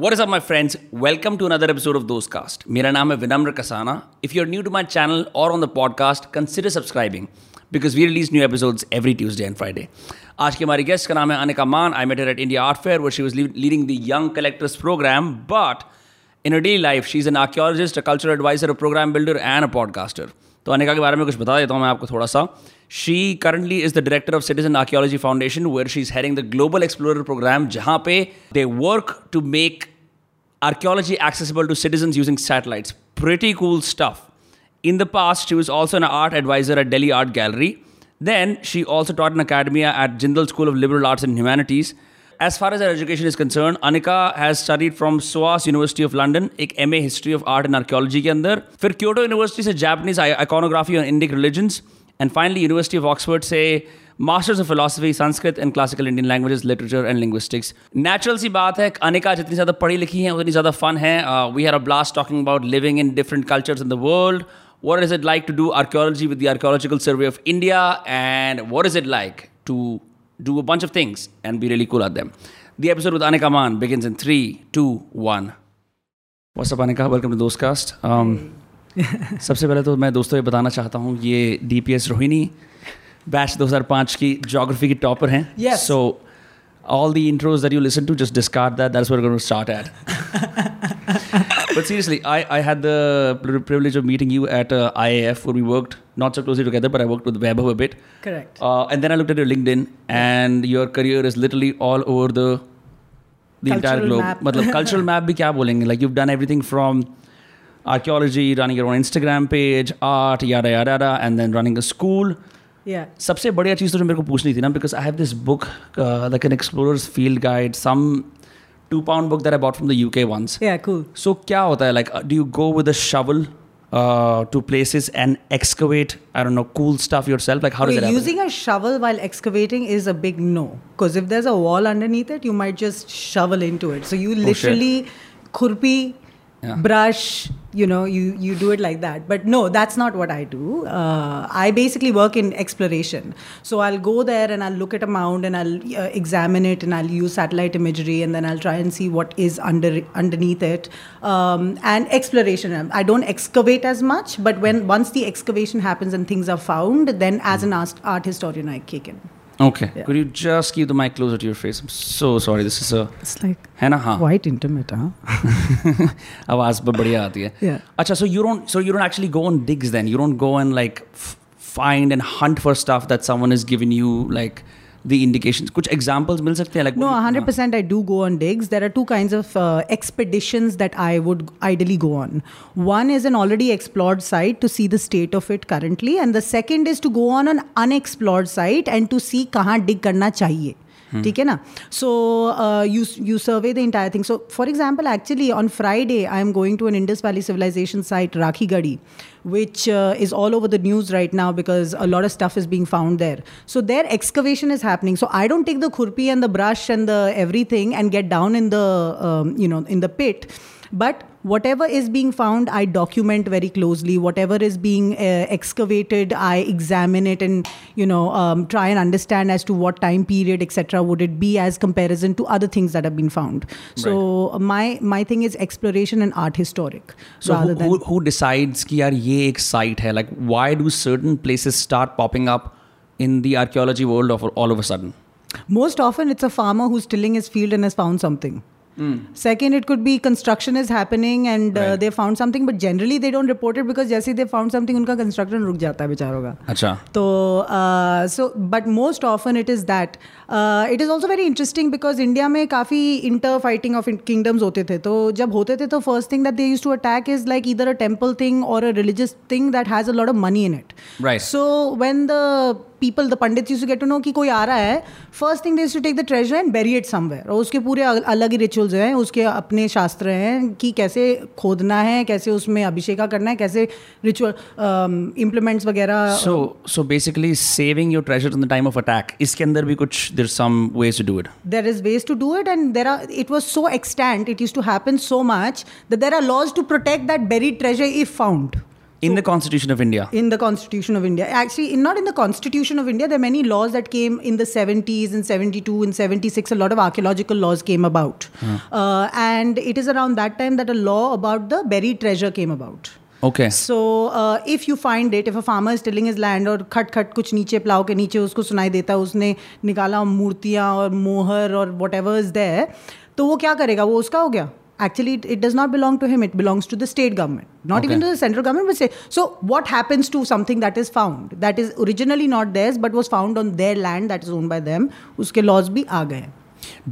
What is up, my friends? Welcome to another episode of Dostcast. मेरा नाम है Vinamra Kasana if you are new to my channel और on the podcast consider subscribing because we release new episodes every Tuesday and Friday आज के हमारे guest का नाम है Anika Mann I met at India Art Fair where she was leading the young collectors programme but in a daily life she is an archaeologist a cultural adviser a programme builder and a podcaster तो अनिका के बारे में कुछ बता देता हूँ मैं आपको थोड़ा सा she currently is the director of Citizen Archaeology Foundation where she is heading the global explorer programme जहाँ पे they work to make archaeology accessible to citizens using satellites. Pretty cool stuff. In the past, she was also an art advisor at Delhi Art Gallery. Then, she also taught in academia at Jindal School of Liberal Arts and Humanities. As far as her education is concerned, Anika has studied from SOAS University of London, एक MA History of Art and Archaeology के अंदर फिर Kyoto University से Japanese iconography and Indic religions and finally University of Oxford से masters of philosophy Sanskrit and classical Indian languages literature and linguistics natural सी बात है अनिका जितनी ज़्यादा पढ़ी लिखी है उतनी ज़्यादा फन है। We are a blast talking about living in different cultures in the world what is it like to do archaeology with the archaeological survey of India and what is it like to do a bunch of things and be really cool are them the episode with Anika Mann begin in three two one what's up Anika welcome to दोस्ट सबसे पहले तो मैं दोस्तों ये बताना चाहता हूँ ये D P S Rohini batch 2005 की जोग्राफी की टॉपर हैं Yes. So all the intros that you listen to just discard that that's where we're going to start at but seriously I, I had the pri- privilege of meeting you at uh, IAF where we worked not so closely together but I worked with Vaibhav a bit Correct. uh, and then I looked at your LinkedIn and your career is literally all over the the entire Cultural globe map. मतलब cultural map भी क्या बोलेंगे like you've done everything from archaeology running your own Instagram page art yada yada yada and then running a school Yeah. सबसे बढ़िया चीज़ तो जो मेरे को पूछनी थी ना because I have this book like an explorers field guide some two pound book that I bought from the UK once Yeah, cool. सो क्या होता है like do you go with a shovel to places and excavate I don't know cool stuff yourself like how does Okay, it using a shovel while excavating is a big no. Because if there's a wall underneath it, you might just shovel into it. So you shit. literally khurpi, yeah. brush, you know, you, you do it like that. But no, that's not what I do. Uh, I basically work in exploration. So I'll go there and I'll look at a mound and I'll uh, examine it and I'll use satellite imagery and then I'll try and see what is under underneath it. Um, and exploration. I don't excavate as much, but when once the excavation happens and things are found, then as an art, art historian, I kick in. Okay could you just keep the mic closer to your face I am so sorry this is a It's like है ना हाँ quite intimate, huh? आवाज बहुत बढ़िया आती है Yeah. अच्छा so you don't so you don't actually go on digs then you don't go and like f- find and hunt for stuff that someone has given you like The indications कुछ examples मिल सकते हैं like No, what do you- 100% I do go on digs. There are two kinds of uh, expeditions that I would ideally go on. One is an already explored site to see the state of it currently, and the second is to go on an unexplored site and to see कहाँ dig करना चाहिए Hmm. ठीक है ना? So you you survey the entire thing so for example actually on Friday I am going to an Indus valley civilisation site Rakhigarhi which is all over the news right now because a lot of stuff is being found there so there excavation is happening so I don't take the khurpi and the brush and the every thing and get down in the you know in the pit but whatever is being found i document very closely. Whatever is being uh, excavated i examine it and you know um, try and understand as to what time period etc would it be as comparison to other things that have been found. So right. my my thing is exploration and art historic so who, who, who, decides ki yaar ye ek site hai? Like why do certain places start popping up in the archaeology world of, all of a sudden? Most often it's a farmer who's tilling his field and has found something. Second it could be construction is happening and they found something but generally they don't report it because जैसे they found something उनका construction रुक जाता है बेचारों का। अच्छा। तो so but most often it is that it is also very interesting because India में काफ़ी इंटर फाइटिंग ऑफ़ किंगडम्स होते थे। तो जब होते थे तो first thing that they use to attack is like इधर अ टेंपल थिंग और a religious thing that has a lot of money in it right so when the people the pandit use get to know कि कोई आ रहा है first thing they to take the treasure and bury it somewhere और उसके पूरे अलग ही rituals हैं उसके अपने शास्त्र हैं कि कैसे खोदना है कैसे उसमें अभिषेका करना है कैसे रिचुअल इम्प्लीमेंट्स um, वगैरह। So so basically saving your treasure in the time of attack इसके अंदर भी कुछ there some ways to do it there is ways to do it and there are it was so extent it is to happen so much there are laws to protect that bury treasure if found In the Constitution of India. in the Constitution of India. Actually, in, not in the Constitution of India. There are many laws that came in the 70s, in 72, in 76. A lot of archaeological laws came about. Uh, and it is around that time that a law about the buried treasure came about. Okay. So uh, if you find it, if a farmer is tilling his land और खट खट कुछ नीचे plough के नीचे उसको सुनाई देता है उसने निकाला मूर्तियाँ और मोहर और वट एवर इज देयर तो वो क्या करेगा वो उसका हो गया actually it, it does not belong to him it belongs to the state government not okay. even to the central government but say so what happens to something that is found that is originally not theirs but was found on their land that is owned by them उसके laws आ गए हैं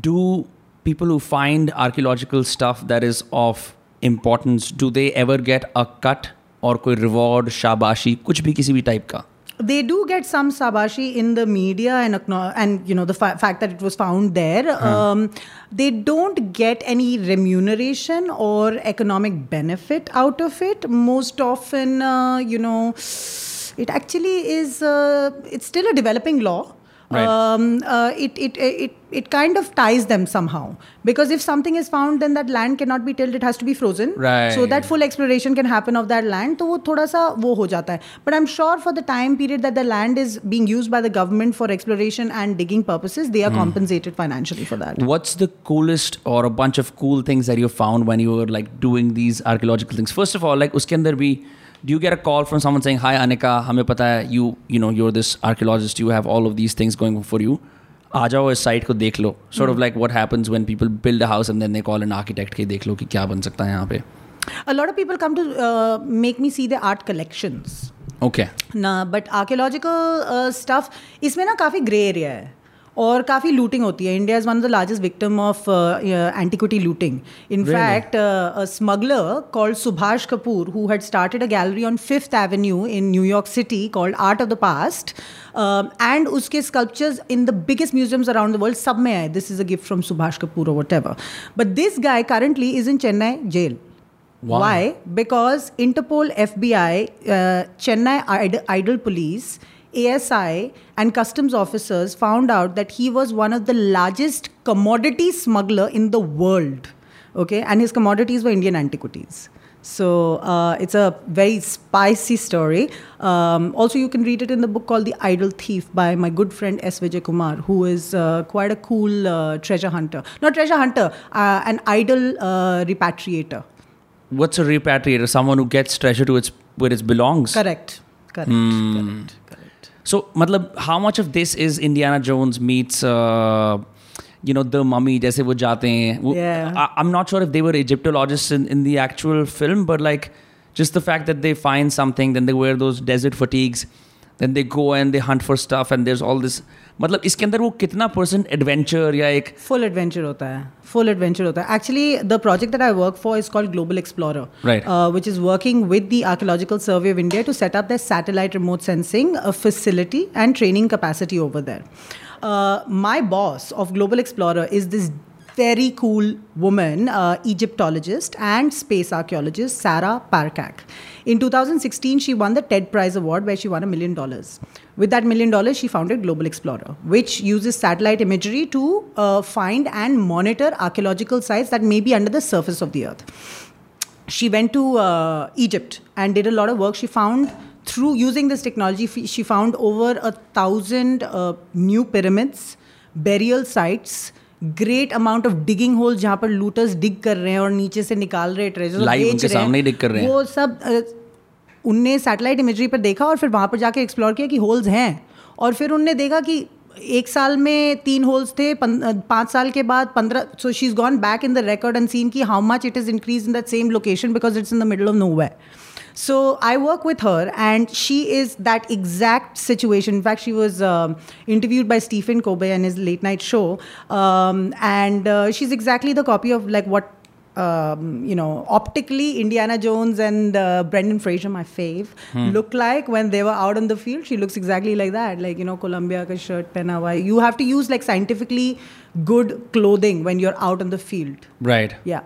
Do people who find archaeological stuff that is of importance, do they ever get a cut or कोई reward, shabashi, कुछ भी किसी भी type का? They do get some sabashi in the media and and you know the fa- fact that it was found there. Um, they don't get any remuneration or economic benefit out of it. Most often uh, you know it actually is uh, it's still a developing law um, uh, it, it, it, it kind of ties them somehow. Because if something is found, then that land cannot be tilled, it has to be frozen. Right. So that full exploration can happen of that land. So thoda sa wo ho. But I'm sure for the time period that the land is being used by the government for exploration and digging purposes, they are mm. compensated financially for that. What's the coolest or a bunch of cool things that you found when you were like doing these archaeological things? First of all, like uske andar bhi do get a call from someone saying hi Anika हमें पता है you you know your this archaeologist you have all of this things going for you आ जाओ इस site को देख लो. Sort of like what happens when people build a house and call an architect के देख लो कि क्या बन सकता है यहाँ पे। A lot of people come to make me see the art collections okay ना बट आर्कियोलॉजिकल स्टफ़ इसमें ना काफ़ी ग्रे एरिया है। और काफ़ी लूटिंग होती है। India is one of the largest victim of antiquity looting in fact smuggler called Subhash Kapoor who had started a gallery on Fifth Avenue in New York City called Art of the Past and उसके sculptures in the biggest museums around the world सब में आए this is a gift from Subhash Kapoor whatever but this guy currently is in Chennai jail Why? Why? Because Interpol, FBI, uh, Chennai Id- Idol Police, ASI, and customs officers found out that he was one of the largest commodity smuggler in the world. Okay, and his commodities were Indian antiquities. So uh, it's a very spicy story. Um, also, you can read it in the book called The Idol Thief by my good friend S. Vijay Kumar, who is uh, quite a cool uh, treasure hunter. Not treasure hunter, uh, an idol uh, repatriator. what's a repatriator someone who gets treasure to its where it belongs Correct. Correct. Correct. Correct. So, matlab, how much of this is Indiana Jones meets, uh, you know, the mummy? जैसे वो जाते हैं. वो- Yeah. I, I'm not sure if they were Egyptologists in, in the actual film, but like just the fact that they find something, then they wear those desert fatigues, then they go and they hunt for stuff and there all this मतलब इसके अंदर वो कितना percent adventure या एक full adventure होता है full adventure होता है actually the project that I work for is called Global Explorer which is working with the Archaeological Survey of India to set up the satellite remote sensing facility and training capacity over there my boss of Global Explorer is this very cool woman, uh, Egyptologist and space archaeologist, Sarah Parcak. In 2016, she won the TED Prize Award where she won a million dollars. With that million dollars, she founded Global Explorer, which uses satellite imagery to uh, find and monitor archaeological sites that may be under the surface of the earth she went to uh, Egypt and did a lot of work. She found through using this technology, f- she found over a thousand uh, new pyramids, burial sites, great amount of digging holes जहाँ पर looters dig कर रहे हैं और नीचे से निकाल रहे ट्रेजर Live उनके सामने ही dig कर रहे हैं। वो सब uh, उनने सैटेलाइट इमेजरी पर देखा और फिर वहाँ पर जाके एक्सप्लोर किया कि होल्स हैं और फिर उनने देखा कि एक साल में तीन होल्स थे पाँच साल के बाद पंद्रह so she is gone back in the record and seen की how much it is increase in that same location because it's in the middle of nowhere with her, and she is that exact situation. In fact, she was um interviewed by Stephen Kobe in his late night show, um, and uh, she's exactly the copy of like what um, you know, optically, Indiana Jones and uh, Brendan Fraser, my fave, look like when they were out on the field. She looks exactly like that, like you know, Columbia ka shirt pehna hua. You have to use like scientifically good clothing when you're out on the field. right. Yeah.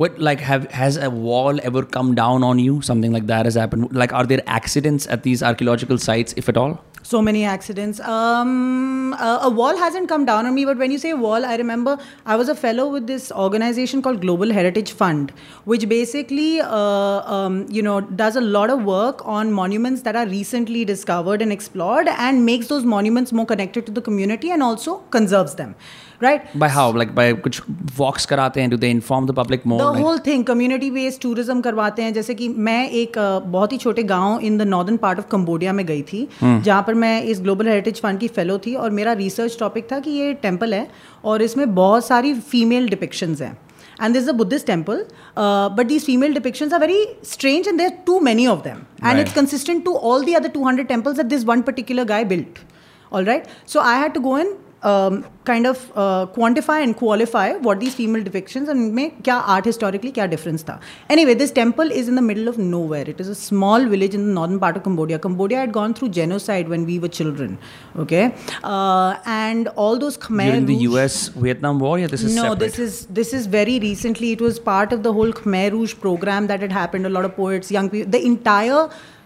What like have has a wall ever come down on you? Something like that has happened. Like, are there accidents at these archaeological sites, if at all? So many accidents. Um, uh, a wall hasn't come down on me, but when you say wall, I remember I was a fellow with this organization called Global Heritage Fund, which basically, uh, um, you know, does a lot of work on monuments that are recently discovered and explored, and makes those monuments more connected to the community and also conserves them. Right? By how? Like by कुछ walks कराते हैं? Do they inform the public more? The Like- whole thing community based tourism करवाते हैं जैसे कि मैं एक अ, बहुत ही छोटे गाँव in the northern part of Cambodia में गई थी जहाँ पर मैं इस ग्लोबल हेरिटेज फंड की फेलो थी और मेरा रिसर्च टॉपिक था कि ये टेंपल है और इसमें बहुत सारी फीमेल डिपिक्शंस हैं and this is a buddhist temple uh, but these female depictions are very strange and there are too many of them and Right. it's consistent to all the other 200 temples that this one particular guy built all right so i had to go and um, kind of uh, quantify and qualify what these female depictions and में क्या art historically क्या difference था anyway this temple is in the middle of nowhere it is a small village in the northern part of Cambodia Cambodia had gone through genocide when we were children okay uh, and all those Khmer During the Rouge- US Vietnam War, yeah, this is no, separate. this is this is very recently. It was part of the whole Khmer Rouge program that had happened. A lot of poets, young people, the entire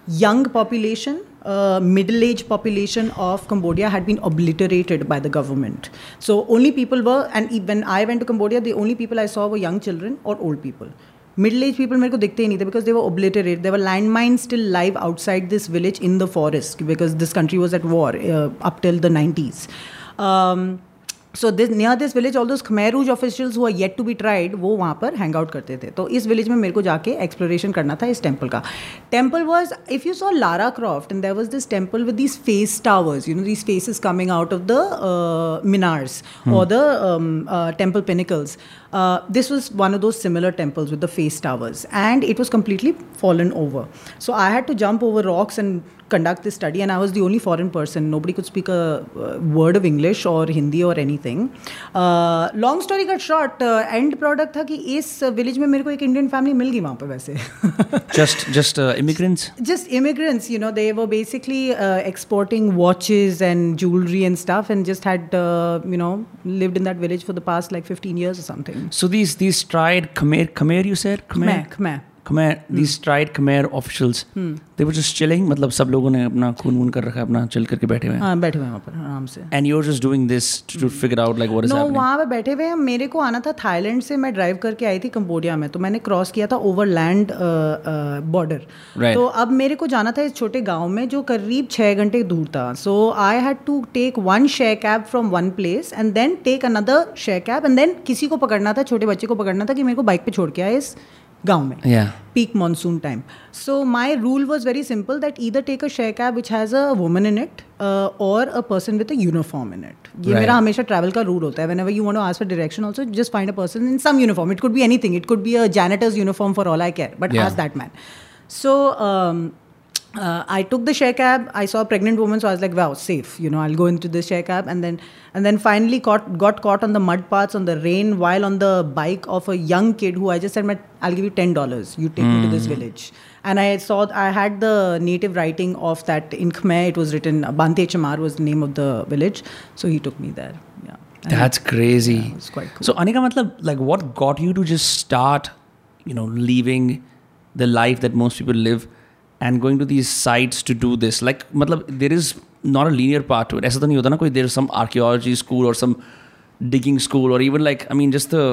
young population, uh, middle-aged population of Cambodia had been obliterated by the government. So only people were, and e- when I went to Cambodia, the only people I saw were young children or old people. Middle-aged people मेरे को दिखते ही नहीं थे because they were obliterated. There were landmines still live outside this village in the forest because this country was at war uh, up till the 90s. So this near this village all this Khmer Rouge officials हुआ yet to be tried वो वहाँ पर hang out करते थे। तो इस village में मेरे को जाके एक्सप्लोरेशन करना था इस टेंपल का। Temple was if you saw Lara Croft and there was this temple with this face towers you know these is coming out of the minars और the temple temple pinnacles. Uh, this was one of those similar temples with the face towers, and it was completely fallen over. So I had to jump over rocks and conduct this study, and I was the only foreign person. Nobody could speak a uh, word of English or Hindi or anything. Uh, long story cut short, uh, end product था कि इस village में मेरे को एक Indian family मिल गई वहाँ पे वैसे just just uh, immigrants. just immigrants you know they were basically uh, exporting watches and jewelry and stuff and just had uh, you know lived in that village for the past like 15 years or something So these these tried Khmer Khmer you said Khmer, Khmer. Khmer these tried Khmer officials they were just chilling मतलब सब लोगों ने अपना खून वून कर रखा है अपना चिल करके बैठे हुए हैं हाँ बैठे हुए हैं वहाँ पर आराम से। And you're just doing this to, to figure out like what is no happening. वहाँ पे बैठे हुए हैं मेरे को आना था थाईलैंड से मैं ड्राइव करके आई थी कंबोडिया में तो मैंने क्रॉस किया था ओवरलैंड बॉर्डर तो अब मेरे को जाना था इस छोटे गाँव में जो करीब छः घंटे दूर था। So I had to take one share cab from one place and then take another share cab and then किसी को पकड़ना था छोटे बच्चे को पकड़ना था कि मेरे को बाइक पे छोड़ के आए इस गाँव में peak monsoon time so my rule was very simple that either take a share cab which has a woman in it और a person with a uniform in it ये मेरा हमेशा ट्रैवल का रूल होता है. Whenever you want ask for direction also just find a person in some uniform it could भी anything it could भी a janitor's uniform for all I care but has that man so uh, I took the share cab. I saw a pregnant woman, so I was like, "Wow, safe." You know, I'll go into the share cab, and then and then finally caught got caught on the mud paths on the rain while on the bike of a young kid who I just said, "I'll give you ten dollars. You take me to this village." And I saw I had the native writing of that in Khmer. It was written Banteay Chhmar was the name of the village, so he took me there. Yeah, And that's crazy yeah, it was quite cool. so Anika matlab like what got you to just start you know leaving the life that most people live and going to these sites to do this like matlab there is not a linear path to it ऐसा तो नहीं होता ना कोई there is some archaeology school or some digging school or even like I mean just the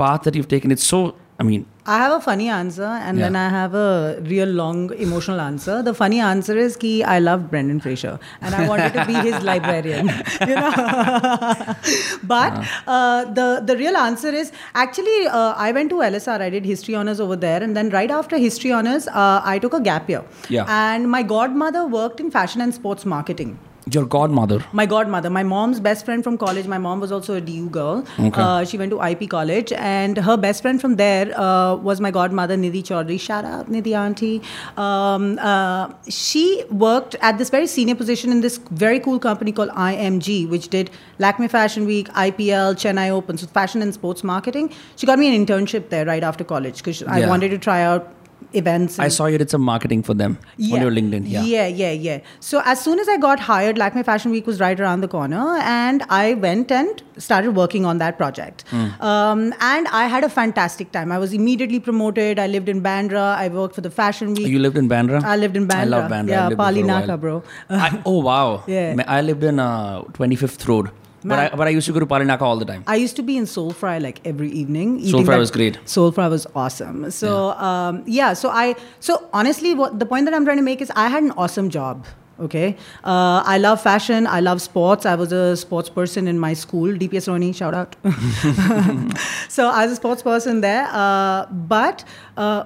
path that you've taken it's so I mean I have a funny answer and Yeah. then I have a real long emotional answer. The funny answer is ki I loved Brendan Fraser and I wanted to be his librarian. You know, but uh, the the real answer is actually uh, I went to LSR. I did history honors over there, and then right after history honors, uh, I took a gap year. Yeah. And my godmother worked in fashion and sports marketing. Your godmother My godmother, my mom's best friend from college. My mom was also a DU girl. Okay. Uh, she went to IP college, and her best friend from there uh, was my godmother, Nidhi Chaudhary. Shout out, Nidhi auntie. Um, uh, she worked at this very senior position in this very cool company called IMG, which did Lakme Fashion Week, IPL, Chennai Open, so fashion and sports marketing. She got me an internship there right after college because I wanted to try out events. I saw you did some marketing for them on your LinkedIn. Yeah. yeah, yeah, yeah. So as soon as I got hired, Lakme Fashion Week was right around the corner, and I went and started working on that project. Hmm. Um, and I had a fantastic time. I was immediately promoted. I lived in Bandra. I worked for the Fashion Week. You lived in Bandra? I lived in Bandra. I love Bandra. Yeah, Pali. Naka, bro. I, oh wow! Yeah. I lived in uh, 25th Road, but I, but I used to go to Palinaka all the time. I used to be in Soul Fry like every evening. Soul Fry was great. Soul Fry was awesome. So um, yeah, so I so honestly, what the point that I'm trying to make is I had an awesome job. Okay, uh, I love fashion. I love sports. I was a sports person in my school. DPS Rohini, shout out. so I was a sports person there, uh, but. Uh,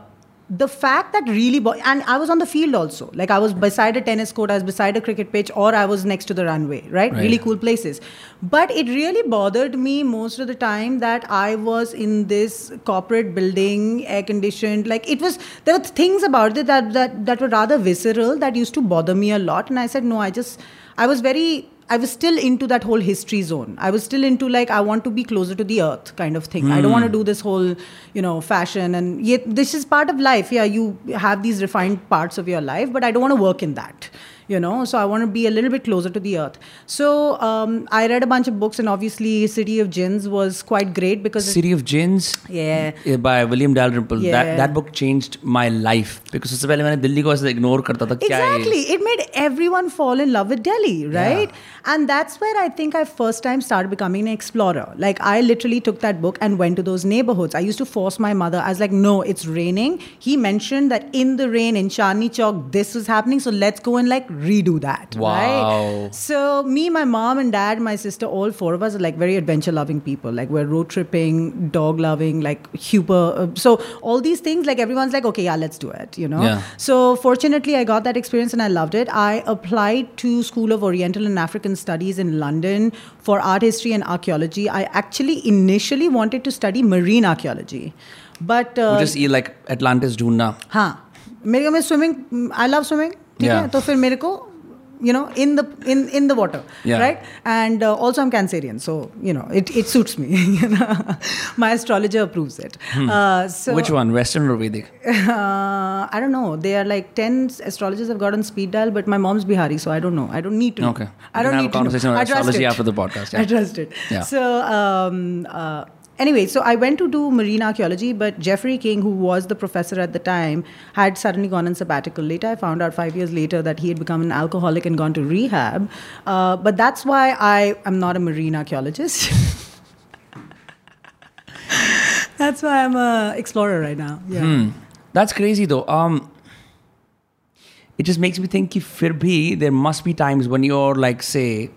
the fact that really bo- and i was on the field also. Like i was beside a tennis court i was beside a cricket pitch or i was next to the runway right, Right. really cool places. But it really bothered me most of the time that i was in this corporate building air conditioned like it was there were things about it that, that that were rather visceral that used to bother me a lot. And i said no i just i was very I was still into that whole history zone. I was still into like I want to be closer to the earth kind of thing. I don't want to hmm. do this whole, you know, fashion and yet this is part of life. Yeah, you have these refined parts of your life, but I don't want to work in that you know so i want to be a little bit closer to the earth. So um, i read a bunch of books and obviously city of djinns was quite great because city of djinns? Yeah. By william dalrymple. Yeah. that, that book changed my life because उससे पहले मैंने exactly. It made everyone fall in love with delhi right? Yeah. and that's where i think i first time started becoming an explorer. Like i literally took that book and went to those neighborhoods. I used to force my mother. I was like no it's raining. He mentioned that in the rain in chandni chowk this was happening so let's go and like redo that. Wow. Right? So me, my mom and dad, my sister, all four of us are like very adventure loving people. Like we're road tripping, dog loving, like super. Uh, so all these things, like everyone's like, okay, yeah, let's do it. You know. Yeah. So fortunately, I got that experience and I loved it. I applied to School of Oriental and African Studies in London for art history and archaeology. I actually initially wanted to study marine archaeology, but uh, Which is ये like Atlantis ढूंढना. हाँ मेरे को मैं swimming I love swimming ठीक Yeah. है तो फिर मेरे को you know in the in in the water Yeah. right and uh, also i'm cancerian so you know it, it suits me you know my astrologer approves it uh, so Hmm. Which one? Western or Vedic? uh, I don't know. They are like 10 astrologers have got on speed dial, but my mom's Bihari, so I don't know. I don't need to know. Okay. I We don't can have need a conversation to know. on I trust astrology it. after the podcast, yeah. I trust it. Yeah. So, um, uh, anyway, so I went to do marine archaeology, but Jeffrey King, who was the professor at the time, had suddenly gone on sabbatical. Later, I found out five years later that he had become an alcoholic and gone to rehab. Uh, but that's why I am not a marine archaeologist. that's why I'm a explorer right now. Yeah. Hmm. That's crazy though. Um, it just makes me think. If there must be times when you're like, say,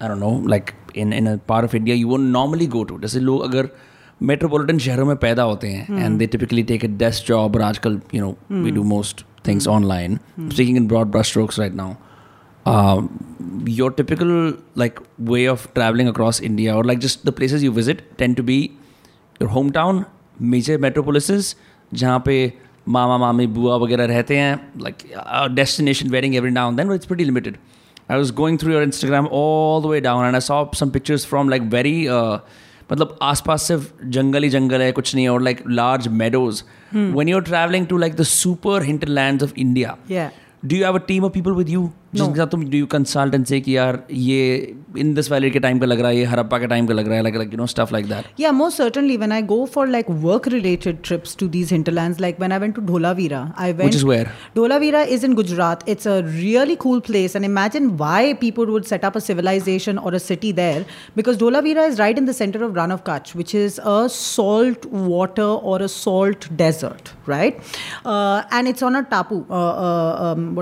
I don't know, like in in part of India you वो normally go to जैसे लोग अगर metropolitan शहरों में पैदा होते हैं and they typically take a desk job और आजकल you know we do most things online speaking in broad brush strokes right now your typical like way of travelling across India और like just the places you visit tend to be your home town major metropolis जहाँ पे मामा मामी बुआ वगैरह रहते हैं like destination wedding every now then it's very limited I was going through your Instagram all the way down and I saw some pictures from like very uh, मतलब आसपास सिर्फ जंगल ही जंगल है कुछ नहीं है और like large meadows. When you're traveling to like the super hinterlands of India, Yeah. do you have a team of people with you जिनके साथ तुम do you consult and say कि यार ये in this valley के time का लग रहा है ये हरप्पा के टाइम का लग रहा है like like you know stuff like that Yeah, most certainly. When I go for like work related trips to these hinterlands, like when I went to Dholavira, I went. Which is where? Dholavira is in Gujarat. It's a really cool place. And imagine why people would set up a civilization or a city there. Because Dholavira is right in the center of Rann of Kutch, which is a salt water or a salt desert, right? Uh, and it's on a tapu. Uh, uh, um,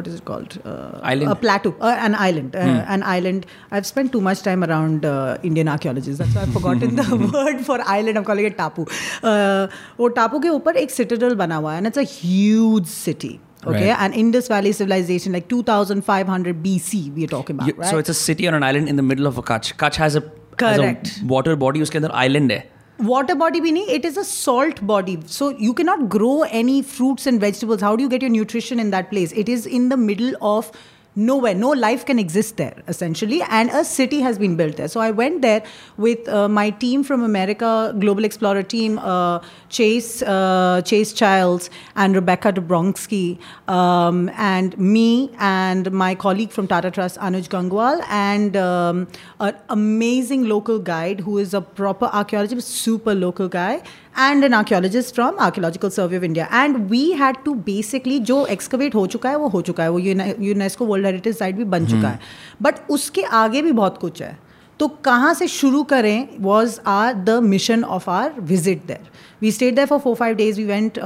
what is it called? Uh, Island. A plateau. Uh, an island. Uh, An island. I've spent too much time around uh, Indian archaeologists. That's why I've forgotten the word for island. I'm calling it tapu. Uh, वो टापू के ऊपर एक citadel बना हुआ है and it's a huge city. Okay, Right. and Indus Valley civilization, like 2500 BC, we are talking about, You- right? so it's a city on an island in the middle of a Kutch Kutch has a Correct. has a water body उसके अंदर island है water body bhi nahi, it is a salt body so you cannot grow any fruits and vegetables how do you get your nutrition in that place it is in the middle of nowhere no life can exist there essentially and a city has been built there. So i went there with uh, my team from america global explorer team uh, chase uh, chase childs and rebecca Dobronsky, um, and me and my colleague from tata trust anuj gangwal and um, an amazing local guide who is a proper archaeologist super local guy and an archaeologist from archaeological Survey of India and we had to basically जो excavate हो चुका है वो हो चुका है। वो UNESCO world heritage site भी बन चुका है। बट उसके आगे भी बहुत कुछ है। तो कहाँ से शुरू करें was our the mission of our visit there we stayed there for four five days we went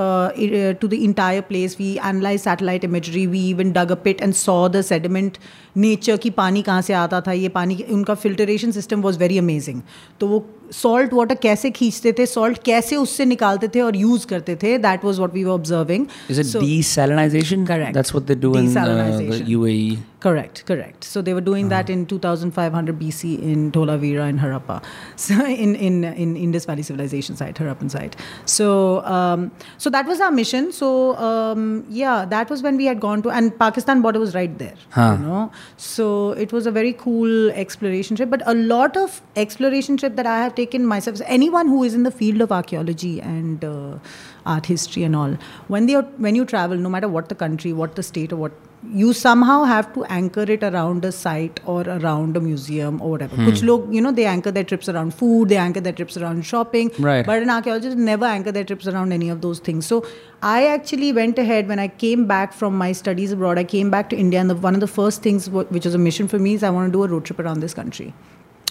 to the entire place we analyse satellite imagery we even dug a pit and saw the sediment nature की पानी कहाँ से आता था? ये पानी उनका filtration system was very amazing तो वो सॉल्ट वाटर कैसे खींचते थे सॉल्ट कैसे उससे निकालते थे और यूज करते थे that was what we were observing is it desalination correct that's what they do in uh, the UAE correct correct so they were doing uh-huh. that in 2500 BC in Dholavira in Harappa so in in in Indus Valley civilization site Harappan site so um, so that was our mission so um, yeah that was when we had gone to and Pakistan border was right there huh. you know so it was a very cool exploration trip but a lot of exploration trip that I have taken myself. Anyone who is in the field of archaeology and uh, art history and all, when they are, when you travel, no matter what the country, what the state, or what you somehow have to anchor it around a site or around a museum or whatever. Hmm. Which log, you know, they anchor their trips around food, they anchor their trips around shopping. Right. But an archaeologist never anchor their trips around any of those things. So I actually went ahead when I came back from my studies abroad. I came back to India, and the, one of the first things, which was a mission for me, is I want to do a road trip around this country.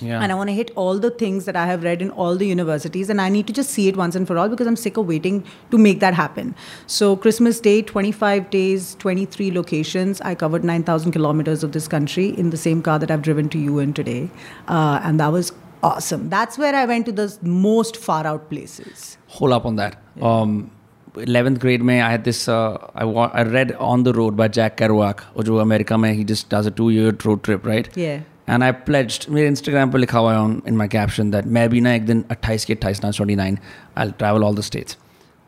Yeah. And I want to hit all the things that I have read in all the universities, and I need to just see it once and for all because I'm sick of waiting to make that happen. So, Christmas Day, 25 days, 23 locations. I covered 9,000 kilometers of this country in the same car that I've driven to you in today. Uh, and that was awesome. That's where I went to the most far out places. Hold up on that. Yeah. Um, 11th grade May, I had this uh, I, read On the Road by Jack Kerouac जो America में he just does a two year road trip right yeah and I pledged मेरे Instagram पर लिखा हुआ है इन माई caption that मैं भी ना एक दिन अट्ठाईस के अट्ठाईस nine twenty nine I travel all the states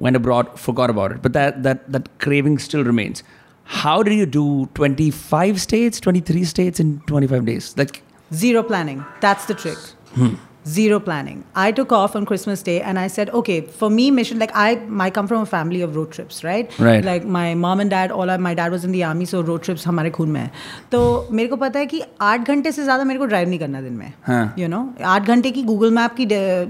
went abroad, forgot about it. But that, that, that craving still remains. How did you do 25 states, 23 states in 25 days? Like Zero planning. That's the trick. Hmm zero planning i took off on christmas day and i said okay for me mission like i i come from a family of road trips right right like my mom and dad all my dad was in the army so road trips हमारे खून में है तो मेरे को पता है कि आठ घंटे से ज़्यादा मेरे को ड्राइव नहीं करना दिन में यू नो आठ घंटे की गूगल मैप की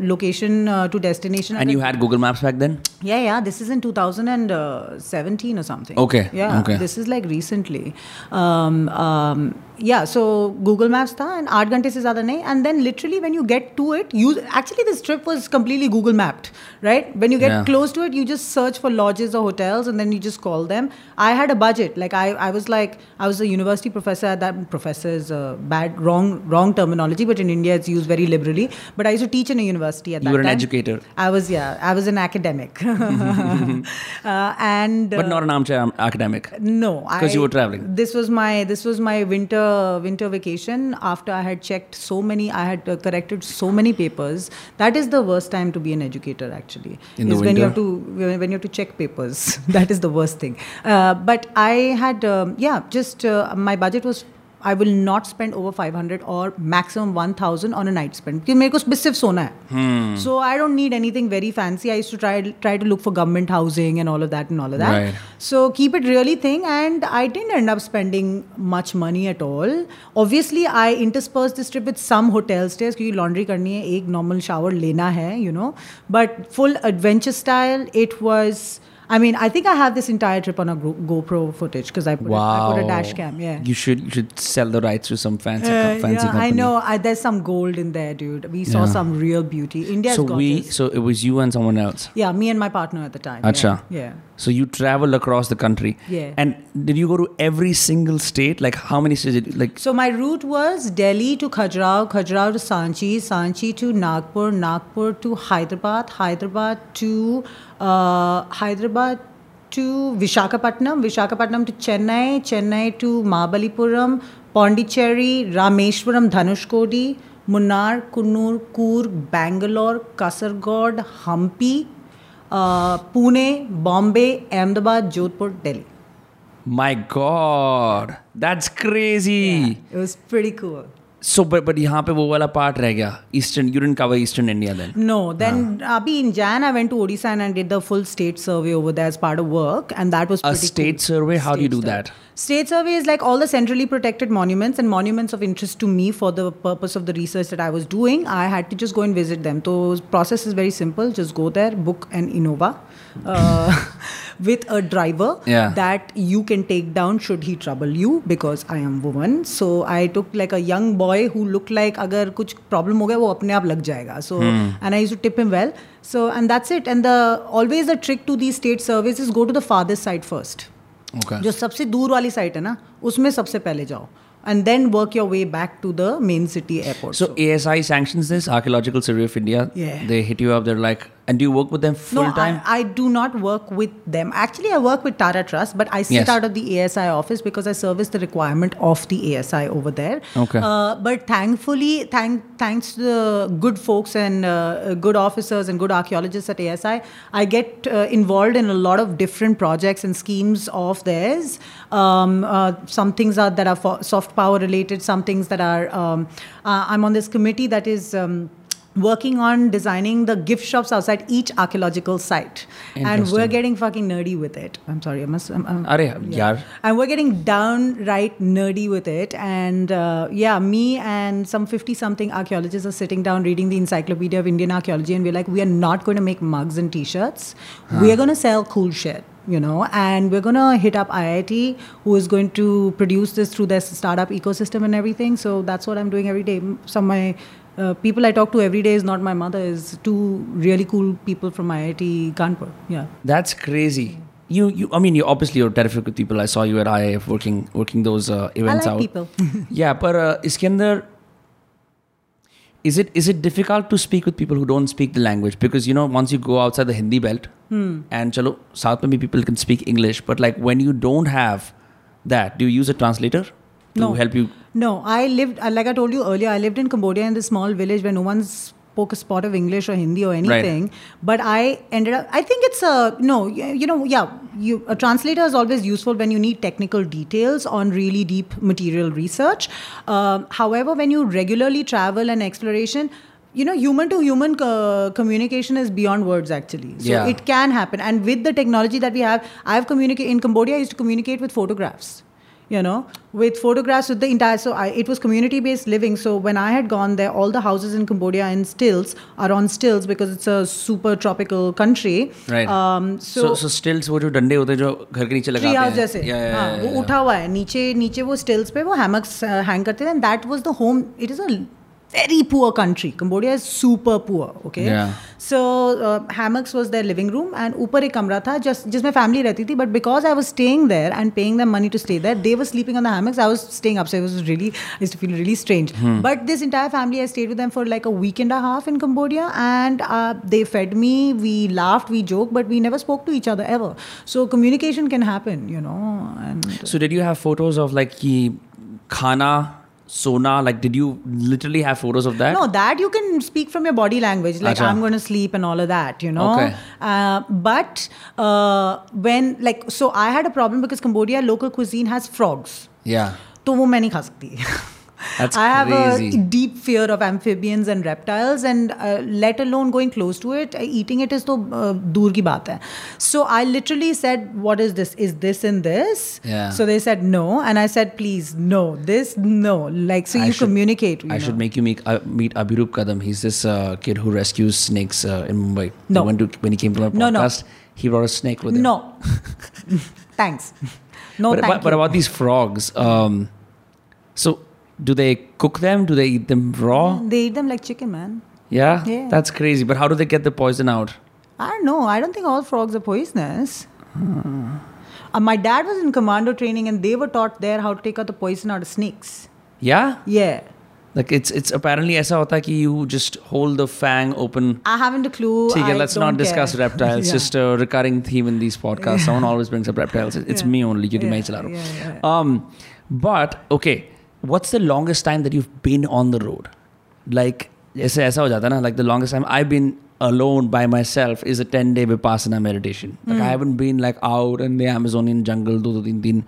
location to destination and you had Google maps back then yeah yeah this is in 2017 or something okay yeah okay. this is like recently um, um, yeah so google maps tha and 8 ghante se zyada nahi and then literally when you get to it you actually this trip was completely google mapped right? When you get yeah. close to it you just search for lodges or hotels and then you just call them. I had a budget like i, I was like i was a university professor at that professor is a bad wrong wrong terminology but in india it's used very liberally. But i used to teach in a university at you that were an educator. I was yeah i was an academic. Uh, and but not an armchair academic? No because you were traveling. This was my this was my winter winter vacation after I had checked so many, I had uh, corrected so many papers. That is the worst time to be an educator. Actually, In is when you have to when you have to check papers. that is the worst thing. Uh, but I had um, yeah, just uh, my budget was I will not spend over 500 or maximum 1000 on a night spend क्योंकि मेरे को बस सिर्फ सोना है so I don't need anything very fancy I used to try try to look for government housing and all of that and all of that Right. so keep it really thing and I didn't end up spending much money at all obviously I interspersed this trip with some hotel stays क्योंकि laundry करनी है एक normal shower लेना है you know but full adventure style it was I mean, I think I have this entire trip on a Go- GoPro footage because I, put a- I put a dash cam. Yeah. You should you should sell the rights to some fancy Uh, fancy yeah, company. I know. I, there's some gold in there, dude. We saw Yeah. some real beauty. India's So got we so it was you and someone else. Yeah, me and my partner at the time. Acha. Yeah. yeah. So you traveled across the country. Yeah. And did you go to every single state? Like how many states? Did you, like So my route was Delhi to Khajuraho, Khajuraho to Sanchi, Sanchi to Nagpur, Nagpur to Hyderabad, Hyderabad to Hyderabad to Vishakhapatnam, Vishakhapatnam to Chennai, Chennai to Mahabalipuram, Pondicherry, Rameshwaram, Dhanushkodi, Munnar, Kunnur, Coorg, Bangalore, Kasargod, Hampi, uh, Pune, Bombay, Ahmedabad, Jodhpur, Delhi. My God, that's crazy. It was pretty cool. So, but but यहाँ पे वो वाला part रह गया. Eastern, you didn't cover Eastern India then. No, then Abhi in Jan I went to Odisha and I did the full state survey over there as part of work, and that was A pretty state cool. survey. How do you State do survey. that? State survey is like all the centrally protected monuments and monuments of interest to me for the purpose of the research that I was doing. I had to just go and visit them. So process is very simple. Just go there, book an Innova uh, with a driver Yeah. that you can take down should he trouble you because I am woman. So I took like a young boy who looked like अगर कुछ problem हो गया वो अपने आप लग जाएगा. So and I used to tip him well. So and that's it. And the always the trick to these state surveys is go to the farthest side first. Okay. जो सबसे दूर वाली साइट है ना उसमें सबसे पहले जाओ and then work your way back to the main city airport So ASI sanctions this Archaeological Survey of India. Yeah. They hit you up. They're like, and do you work with them full no, time? I, I do not work with them. Actually, I work with Tata Trust, but I sit Yes. out of the ASI office because I service the requirement of the ASI over there. Okay. Uh, but thankfully, thank, thanks to the good folks and uh, good officers and good archaeologists at ASI, I get uh, involved in a lot of different projects and schemes of theirs. Um, uh, some things are that are soft power related. Some things that are. Um, uh, I'm on this committee that is. Um, working on designing the gift shops outside each archaeological site and we're getting fucking nerdy with it i'm sorry i must I'm, I'm, Are, yeah. And we're getting downright nerdy with it and uh, yeah me and some 50 something archaeologists are sitting down reading the encyclopedia of indian archaeology and we're like we are not going to make mugs and t-shirts huh. we're going to sell cool shit you know, and we're gonna hit up IIT, who is going to produce this through their startup ecosystem and everything. So that's what I'm doing every day. Some of my uh, people I talk to every day is not my mother, is two really cool people from IIT Kanpur. Yeah. That's crazy. You, you, I mean, you obviously you're terrific with people. I saw you at IAF working, working those uh, events I like out. people. yeah, but uh, Iskender, is it is it difficult to speak with people who don't speak the language? Because you know, once you go outside the Hindi belt, hmm. and chalo, South maybe people can speak English, but like when you don't have that, do you use a translator? To No. help you? No, I lived, uh, like I told you earlier, I lived in Cambodia in this small village where no one spoke a spot of English or Hindi or anything. But I ended up, I think it's a, no, you know, yeah, you, a translator is always useful when you need technical details on really deep material research. Um, however, when you regularly travel and exploration, you know, human to human co- communication is beyond words actually. So Yeah. it can happen. And with the technology that we have, I've communicated in Cambodia, I used to communicate with photographs you know with photographs with the entire so I, it was community based living so when i had gone there all the houses in cambodia in stills are on stills because it's a super tropical country Right. um, So so, so stills वो जो डंडे होते हैं जो घर के नीचे tree लगाते हाउस हैं जैसे Yeah, yeah, हाँ yeah, वो yeah. उठा हुआ है नीचे नीचे वो स्टिल्स पे वो हैमक्स हैंग करते थे that was the home it is a very poor country cambodia is super poor okay Yeah. so uh, hammocks was their living room and ऊपर एक कमरा था just जिसमें family रहती थी but because I was staying there and paying them money to stay there they were sleeping on the hammocks I was staying up so it was really I used to feel really strange but this entire family I stayed with them for like a week and a half in Cambodia and uh, they fed me we laughed we joked but we never spoke to each other ever so communication can happen you know and So did you have photos of like कि खाना सोना like did you literally have photos of that? No, that you can speak from your body language, like Acha. I'm going to sleep and all of that, you know. Okay. Uh, but uh, when, like, so I had a problem because Cambodia local cuisine has frogs. Yeah. तो वो मैं नहीं खा सकती That's I have a deep fear of amphibians and reptiles, and uh, let alone going close to it, eating it is so uh, dur ki baat hai. So I literally said, "What is this? Is this in this?" Yeah. So they said no, and I said, "Please, no. This, no." Like so, I you should, communicate. You I know. should make you meet uh, meet Abhirup Kadam. He's this uh, kid who rescues snakes uh, in Mumbai. No. He to, when he came to my podcast, no, no. he brought a snake with him. No. Thanks. No, but, thank but, but about these frogs, um, so do they cook them? Do they eat them raw? They eat them like chicken, man. Yeah? yeah. That's crazy. But how do they get the poison out? I don't know. I don't think all frogs are poisonous. Uh, my dad was in commando training and they were taught there how to take out the poison out of snakes. Yeah? Yeah. Like it's it's apparently aisa hota ki you just hold the fang open. I haven't a clue. Theek, I let's not care. discuss reptiles. yeah. Just a recurring theme in these podcasts. Yeah. Someone always brings up reptiles. It's yeah. me only. You yeah. Um, but okay what's the longest time that you've been on the road? Like ऐसे ऐसा हो जाता है ना like the longest time I've been alone by myself is a 10 day vipassana meditation. Like I haven't been like out in the Amazonian jungle do तीन तीन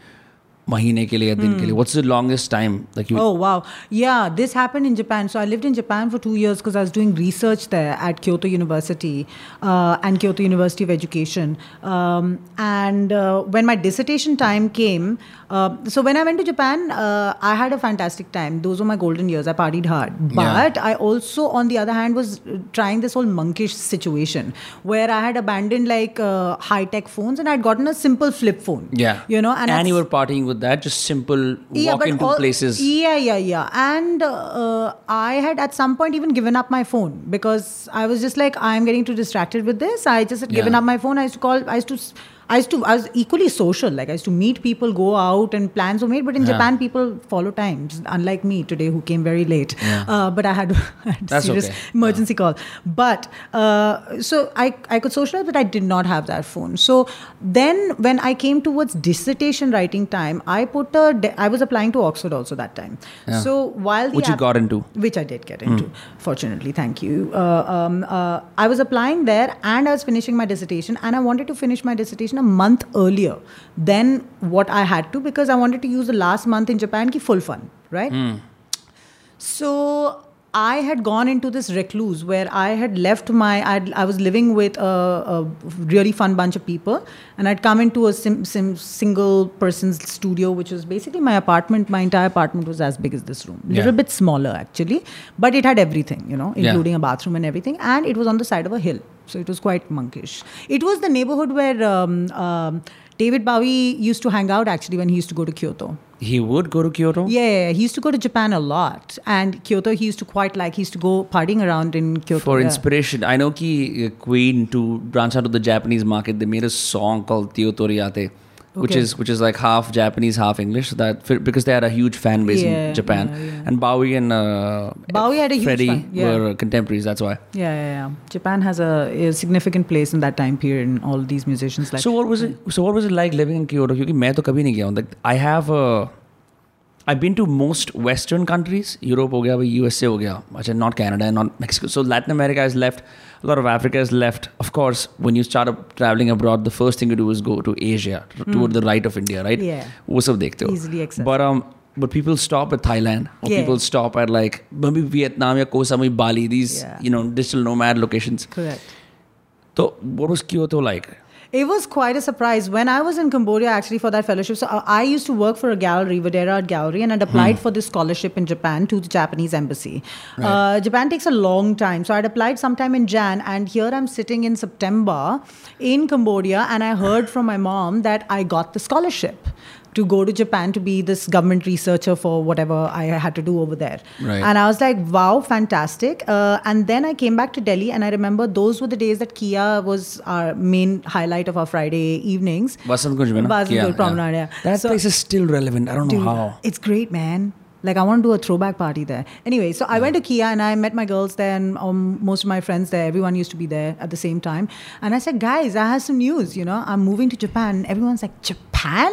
महीने के लिए दिन के लिए. What's the longest time like you? Oh wow! Yeah, this happened in Japan. So I lived in Japan for two years because I was doing research there at Kyoto University uh, and Kyoto University of Education. Um, and uh, when my dissertation time came, uh, so when I went to Japan, uh, I had a fantastic time. Those were my golden years. I partied hard, but I also, on the other hand, was trying this whole monkish situation where I had abandoned like uh, high tech phones and I had gotten a simple flip phone. Yeah. you know, and, and, you I- were partying with that, just simple walk but into all- places. Yeah, yeah, yeah. And uh, I had at some point even given up my phone because I was just like, I'm getting too distracted with this. I just had given up my phone. I used to call. I used to. I used to. I was equally social. Like I used to meet people, go out, and plans were made. But in Yeah. Japan, people follow times. Unlike me today, who came very late. Yeah. Uh, but I had, I had serious okay. emergency call. But uh, so I I could socialize, but I did not have that phone. So then when I came towards dissertation writing time, I put a de- I was applying to Oxford also that time. Yeah. So while Which you app- got into. which I did get into, fortunately, thank you. Uh, um, uh, I was applying there and I was finishing my dissertation, and I wanted to finish my dissertation a month earlier than what I had to because I wanted to use the last month in Japan ki full fun, right? Hmm. So I had gone into this recluse where I had left my, I'd, I was living with a, a really fun bunch of people, and I'd come into a sim, sim, single person's studio, which was basically my apartment. My entire apartment was as big as this room, a Yeah. little bit smaller actually, but it had everything, you know, Yeah. including a bathroom and everything, and it was on the side of a hill, so it was quite monkish. It was the neighborhood where um, um, David Bowie used to hang out actually when he used to go to Kyoto. He would go to Kyoto. Yeah, he used to go to Japan a lot, and Kyoto he used to quite like. He used to go partying around in Kyoto For inspiration, I know ki uh, Queen to branch out of the Japanese market, they made a song called Teo Okay. which is which is like half Japanese, half English. So that because they had a huge fan base yeah, in Japan, yeah, yeah. and Bowie and uh, Bowie had a Freddie huge fan. were contemporaries. That's why. Yeah, yeah, Japan has a, a, significant place in that time period, and all these musicians. Like so, what was it? So, what was it like living in Kyoto? Because I have a I've been to most Western countries. Europe ho USA ho gaya. Achha, not Canada and not Mexico. So Latin America is left. A lot of Africa is left. Of course, when you start up traveling abroad, the first thing you do is go to Asia, hmm. toward the right of India, right? Yeah. Wo sab dekhte ho. Easily accessible. But um, but people stop at Thailand yeah. people stop at like maybe Vietnam or Koh Samui, Bali. These you know digital nomad locations. Correct. So what was Kyoto like? It was quite a surprise when I was in Cambodia actually for that fellowship. So uh, I used to work for a gallery, Vadehra Art Gallery, and I'd applied for this scholarship in Japan to the Japanese embassy. Uh, Japan takes a long time, so I'd applied sometime in Jan, and here I'm sitting in September in Cambodia, and I heard from my mom that I got the scholarship to go to Japan to be this government researcher for whatever I had to do over there. Right. And I was like, wow, fantastic. Uh, and then I came back to Delhi, and I remember those were the days that Kia was our main highlight of our Friday evenings. Basant Kunj, Basant Kia, Promenade. That place is still relevant. I don't know how. It's great, man. Like I want to do a throwback party there. Anyway, so I went to Kia and I met my girls there and um, most of my friends there. Everyone used to be there at the same time. And I said, guys, I have some news. You know, I'm moving to Japan. Everyone's like, Japan?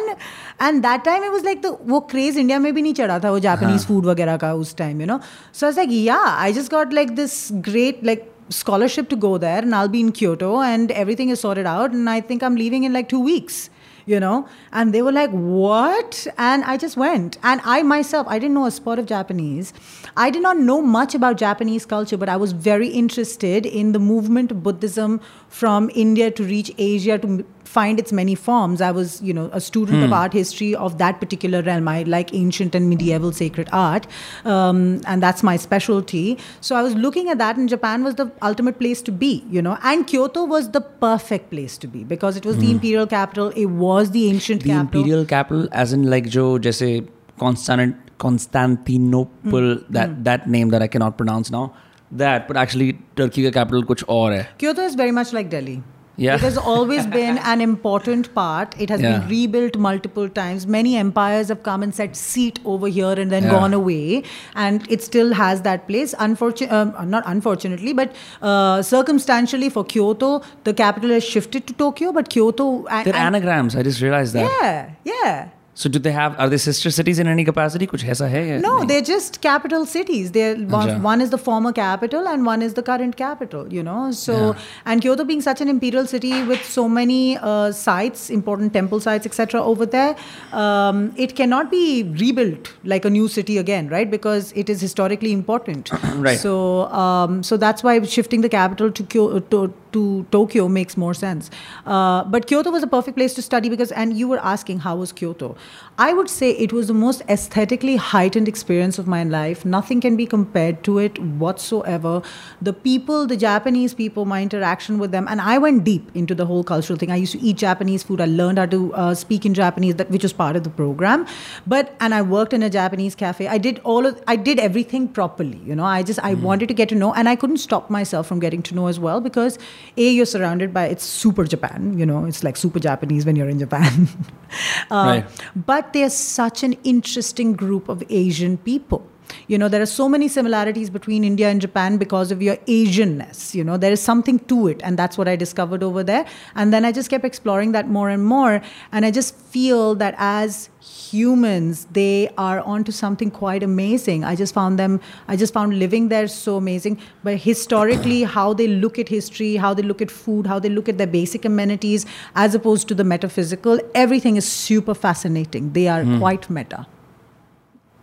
And that time it was like the वो craze India में भी नहीं चढ़ा था वो Japanese food वगैरह का उस time, you know. So I was like, yeah, I just got like this great like scholarship to go there and I'll be in Kyoto and everything is sorted out and I think I'm leaving in like two weeks you know? And they were like what? And i just went. And i myself i didn't know a spot of japanese. I did not know much about japanese culture but i was very interested in the movement of buddhism from india to reach asia to find its many forms i was you know a student of art history of that particular realm i like ancient and medieval sacred art um, and that's my specialty so i was looking at that and japan was the ultimate place to be you know and kyoto was the perfect place to be because it was the imperial capital it was the ancient The capital imperial capital, as in like जो जैसे Constant Constantinople, that that name that I cannot pronounce now. That, but actually Turkey का capital कुछ और है. Kyoto is very much like Delhi. Yeah. It has always been an important part. It has Yeah. been rebuilt multiple times. Many empires have come and set seat over here and then Yeah. gone away, and it still has that place. Unfortunately, um, not unfortunately, but uh, circumstantially for Kyoto, the capital has shifted to Tokyo. But Kyoto, and, They're and- anagrams. I just realized that. yeah, yeah. So do they have are they sister cities in any capacity? Kuch hai? No, nahin? they're just capital cities. They're one, one, is the former capital and one is the current capital. You know, so yeah. and Kyoto being such an imperial city with so many uh, sites, important temple sites, etc. Over there, um, it cannot be rebuilt like a new city again, right? Because it is historically important. right. So um, so that's why shifting the capital to Kyoto. Uh, to, Tokyo makes more sense. Uh, but Kyoto was a perfect place to study because, and you were asking how was Kyoto? I would say it was the most aesthetically heightened experience of my life. Nothing can be compared to it whatsoever. The people, the Japanese people, my interaction with them, and I went deep into the whole cultural thing. I used to eat Japanese food. I learned how to uh, speak in Japanese, that which was part of the program. But and I worked in a Japanese cafe. I did all of, I did everything properly. You know, I just I wanted to get to know, and I couldn't stop myself from getting to know as well because a you're surrounded by it's super Japan. You know, it's like super Japanese when you're in Japan. uh, Right. But they're such an interesting group of Asian people. You know, there are so many similarities between India and Japan because of your Asianness. You know, there is something to it. And that's what I discovered over there. And then I just kept exploring that more and more. And I just feel that as humans, they are onto something quite amazing. I just found them, I just found living there so amazing. But historically, how they look at history, how they look at food, how they look at their basic amenities, as opposed to the metaphysical, everything is super fascinating. They are hmm. quite meta.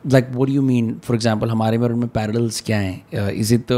Like वो you mean for example हमारे में और उनमें parallels क्या हैं? Uh, is it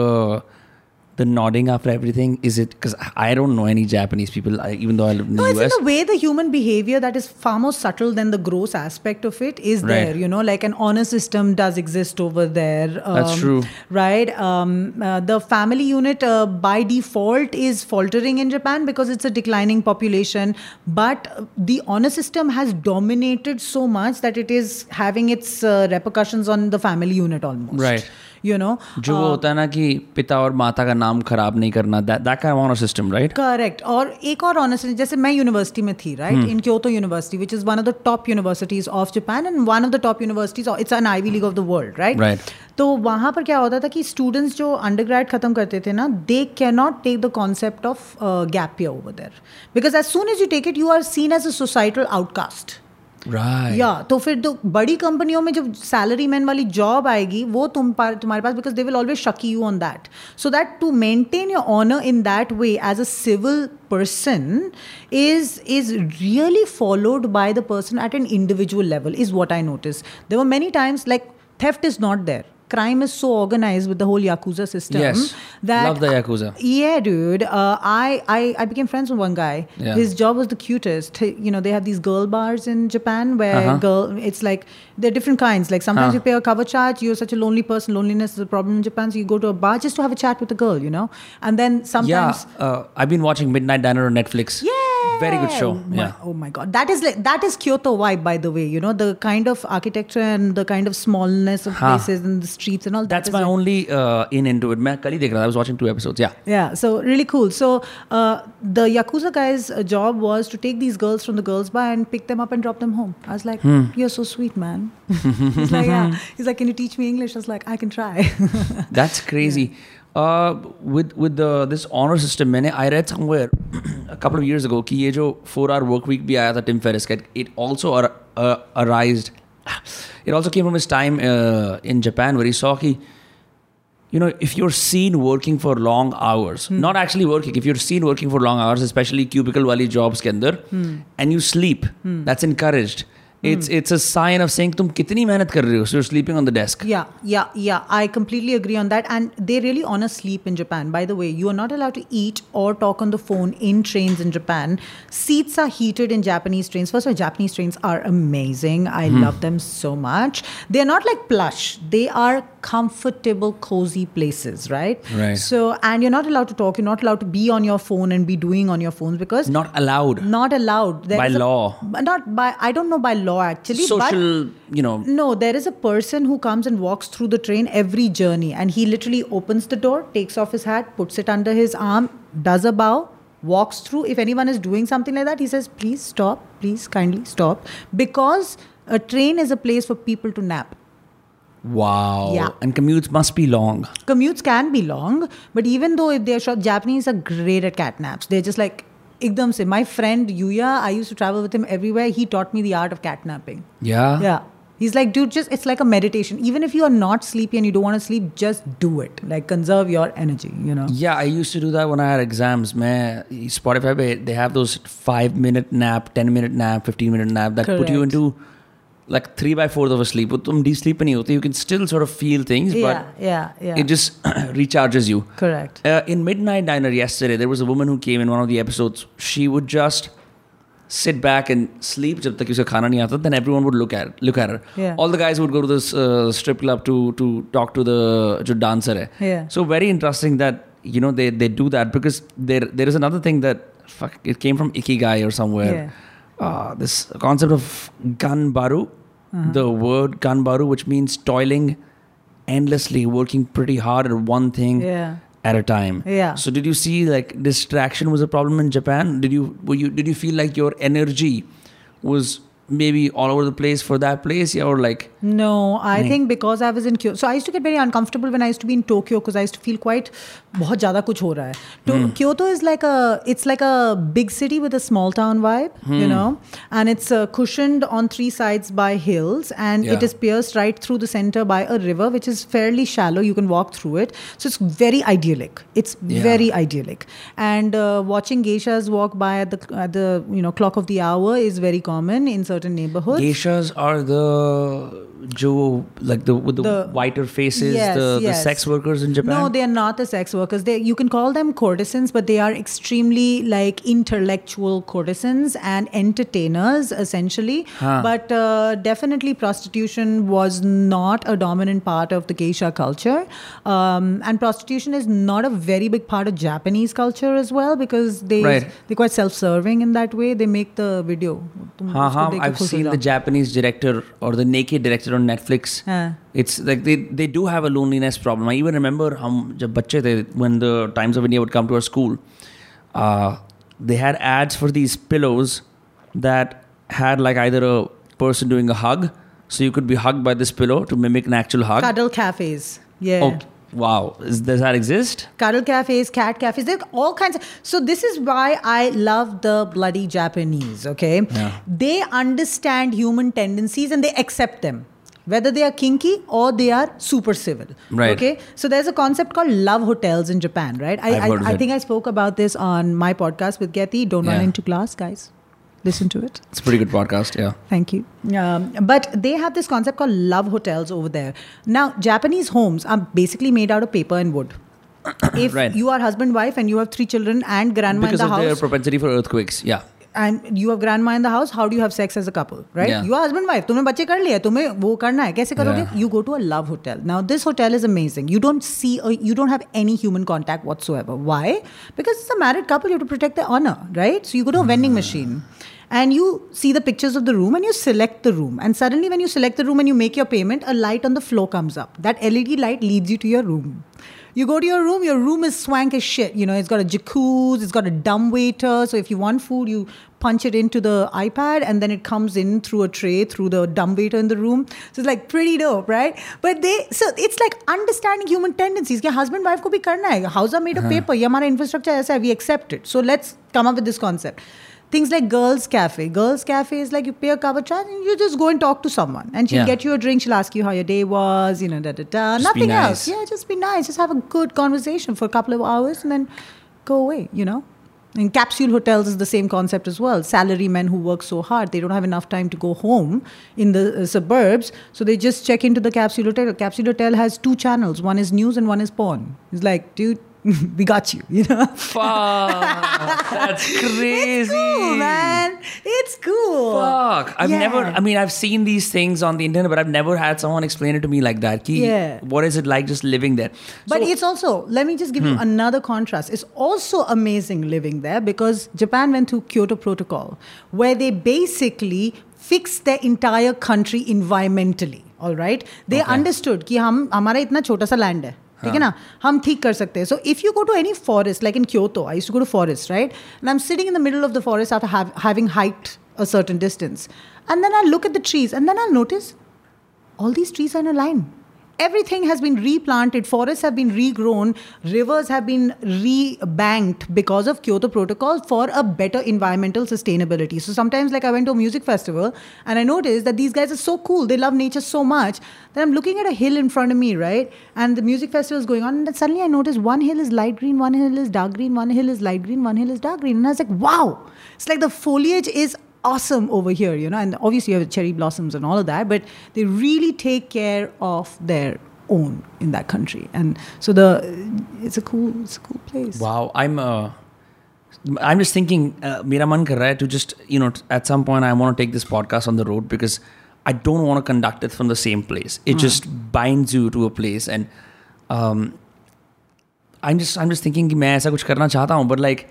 the nodding after everything is it because I don't know any Japanese people I, even though I live in No, the it's in US the way the human behavior that is far more subtle than the gross aspect of it is Right. there. You know, like an honor system does exist over there. That's um, true. Right? Um, uh, the family unit uh, by default is faltering in Japan because it's a declining population. But the honor system has dominated so much that it is having its uh, repercussions on the family unit almost. Right. You know? जो वो होता है ना कि पिता और माता का नाम खराब नहीं करना kind of honor system right? Correct और एक और ऑनेस्टली जैसे मैं यूनिवर्सिटी में थी right in Kyoto university which is one of the top universities of Japan and one of the top universities it's an Ivy League of the world right Right. तो वहाँ पर क्या होता था कि स्टूडेंट्स जो अंडर ग्रेड खत्म करते थे ना they can not take the concept of gap over there because as soon as you take it you are seen as a societal outcast right. या तो फिर तो बड़ी कंपनियों में जब सैलरी मैन वाली जॉब आएगी वो तुम पार, तुम्हारे पास because they will always shock you on that so that to maintain your honour in that way as a civil person is is really followed by the person at an individual level is what I notice there many times like theft is not there crime is so organized with the whole yakuza system Yes. that Love the Yakuza. yeah dude uh, I, I i became friends with one guy Yeah. his job was the cutest you know they have these girl bars in japan where Uh-huh. girl it's like there are different kinds like sometimes Huh. you pay a cover charge you're such a lonely person loneliness is a problem in japan so you go to a bar just to have a chat with a girl you know and then sometimes yeah uh, I've been watching Midnight Diner on Netflix yeah very good show. My, yeah. Oh my god, that is like that is Kyoto vibe, by the way. You know the kind of architecture and the kind of smallness of places and the streets and all. That's that my like, only uh, in into it. I was watching two episodes. Yeah. Yeah. So really cool. So uh, the yakuza guy's uh, job was to take these girls from the girls' bar and pick them up and drop them home. I was like, hmm. you're so sweet, man. He's like, yeah. He's like, can you teach me English? I was like, I can try. That's crazy. Yeah. Uh, with with the this honor system, मैंने I read somewhere a couple of years ago कि ये जो four hour work week भी आया था Tim Ferriss का it also ar- uh, arised. It also came from his time uh, in Japan where he saw कि you know if you're seen working for long hours, not actually working, if you're seen working for long hours, especially cubicle वाली jobs के अंदर, and you sleep, that's encouraged. it's it's a sign of saying tum kitni mehnat kar rahe ho so you're sleeping on the desk. Yeah yeah yeah. I completely agree on that. And they really honor sleep in japan. By the way you are not allowed to eat or talk on the phone in trains in japan. Seats are heated in japanese trains. First of all japanese trains are amazing. I hmm. love them so much. They're not like plush. They are comfortable cozy places right? Right. So and you're not allowed to talk. You're not allowed to be on your phone and be doing on your phones because not allowed. Not allowed. There by law a, not by i don't know by law actually. but you know, no, there is a person who comes and walks through the train every journey, and he literally opens the door, takes off his hat, puts it under his arm, does a bow, walks through. If anyone is doing something like that, he says, "Please stop, please kindly stop," because a train is a place for people to nap. wow. Yeah. And commutes must be long. Commutes can be long, but even though if they're short, Japanese are great at cat naps. They're just like Se. My friend Yuya, I used to travel with him everywhere. He taught me the art of catnapping. Yeah. Yeah. He's like, dude, just it's like a meditation. Even if you are not sleepy and you don't want to sleep, just do it. Like conserve your energy, you know. Yeah, I used to do that when I had exams. Man, Spotify, they have those five minute nap, 10 minute nap, 15 minute nap that put you into like three by fourth of a sleep. वो तुम deep sleep नहीं होते. You can still sort of feel things, Yeah, but yeah, yeah. it just recharges you. Correct. Uh, in Midnight Diner yesterday, there was a woman who came in one of the episodes. She would just sit back and sleep जब तक उसे खाना नहीं आता. Then everyone would look at look at her. Yeah. All the guys would go to this uh, strip club to to talk to the जो dancer है. Yeah. So very interesting that you know they they do that because there there is another thing that fuck it came from Ikigai or somewhere. Yeah. uh, this concept of ganbaru, Uh-huh. the word ganbaru, which means toiling endlessly, working pretty hard at one thing Yeah. at a time. Yeah. So did you see like distraction was a problem in Japan? Did you were you did you feel like your energy was maybe all over the place for that place yeah, or like no i nahin. think because i was in kyoto so i used to get very uncomfortable when i used to be in tokyo because i used to feel quite bahut zyada kuch ho raha hai to, hmm. kyoto is like a it's like a big city with a small town vibe hmm. you know and it's uh, cushioned on three sides by hills and yeah. it is pierced right through the center by a river which is fairly shallow you can walk through it so it's very idyllic it's yeah. very idyllic and uh, watching geishas walk by at the at the you know clock of the hour is very common in certain neighborhoods. Geishas are the Jew, like the with the, the whiter faces, yes, the, yes. the sex workers in Japan. No, they are not the sex workers. They you can call them courtesans, but they are extremely like intellectual courtesans and entertainers essentially. Huh. But uh, definitely, prostitution was not a dominant part of the geisha culture, um, and prostitution is not a very big part of Japanese culture as well because they right. they're quite self-serving in that way. They make the video. I've seen the Japanese director or the naked director on Netflix. It's like they, they do have a loneliness problem. I even remember hum, when the Times of India would come to our school, uh, they had ads for these pillows that had like either a person doing a hug, so you could be hugged by this pillow to mimic an actual hug. Cuddle cafes. Yeah. Okay wow! Is, does that exist? cuddle cafes, cat cafes. There are all kinds of. So this is why I love the bloody Japanese. Okay, Yeah. they understand human tendencies and they accept them. Whether they are kinky or they are super civil. Right. Okay. So there's a concept called love hotels in Japan, right? I, I, I think I spoke about this on my podcast with Getty. Don't run into glass, guys Listen to it. It's a pretty good podcast. Yeah. Thank you. Um, but they have this concept called love hotels over there. Now, Japanese homes are basically made out of paper and wood. if Right. you are husband, wife, and you have three children and grandma Because in of the their house, propensity for earthquakes. Yeah. and you have grandma in the house, how do you have sex as a couple, right? Yeah. You are husband, wife. तुम्हें बच्चे कर लिए, तुम्हें वो करना है. कैसे करोगे? Yeah. You go to a love hotel. Now, this hotel is amazing. You don't see, or you don't have any human contact whatsoever. Why? Because it's a married couple. You have to protect their honor, right? So you go to a vending machine. and you see the pictures of the room and you select the room. And suddenly, when you select the room and you make your payment, a light on the floor comes up. That LED light leads you to your room. You go to your room, your room is swank as shit. You know, it's got a jacuzzi, it's got a dumb waiter. So if you want food, you punch it into the iPad and then it comes in through a tray through the dumb waiter in the room. So it's like pretty dope, right? But they so it's like understanding human tendencies. Your husband wife could be. karna house Houses are made of uh-huh. paper. Ye infrastructure aisa hai. We accept it. So let's come up with this concept. Things like Girls Cafe. Girls Cafe is like you pay a cover charge and you just go and talk to someone. And she'll Yeah. get you a drink. She'll ask you how your day was, you know, da da da. Just Nothing nice. else. Yeah, just be nice. Just have a good conversation for a couple of hours and then go away, you know? And capsule hotels is the same concept as well. Salary men who work so hard, they don't have enough time to go home in the uh, suburbs, so they just check into the capsule hotel. The Capsule hotel has two channels. One is news and one is porn. It's like, dude, we got you, you know? Fuck. That's crazy. It's cool, man. It's cool. Fuck. I've Yeah. never, I mean, I've seen these things on the internet, but I've never had someone explain it to me like that. Ki, Yeah. What is it like just living there? But So- it's also, let me just give you another contrast. It's also amazing living there because Japan went through Kyoto Protocol, where they basically fixed their entire country environmentally. All right, they Okay. understood कि हम हमारा इतना छोटा सा land है ठीक है ना हम ठीक कर सकते हैं so if you go to any forest like in Kyoto I use to go to forest right and I am sitting in the middle of the forest after having hiked a certain distance and then i look at the trees and then i'll notice all these trees are in a line everything has been replanted forests have been regrown rivers have been rebanked because of kyoto protocol for a better environmental sustainability. So sometimes like i went to a music festival and i noticed that these guys are so cool they love nature so much that i'm looking at a hill in front of me right? And the music festival is going on and suddenly i noticed one hill is light green one hill is dark green one hill is light green one hill is dark green. And i was like wow! It's like the foliage is awesome over here, you know, and obviously you have cherry blossoms and all of that, but they really take care of their own in that country, and so the it's a cool, it's a cool place. Wow, I'm uh, I'm just thinking, uh, मेरा मन कर रहा है to just you know at some point I want to take this podcast on the road because I don't want to conduct it from the same place. It just binds you to a place and um, I'm just I'm just thinking कि मैं ऐसा कुछ करना चाहता हूँ but like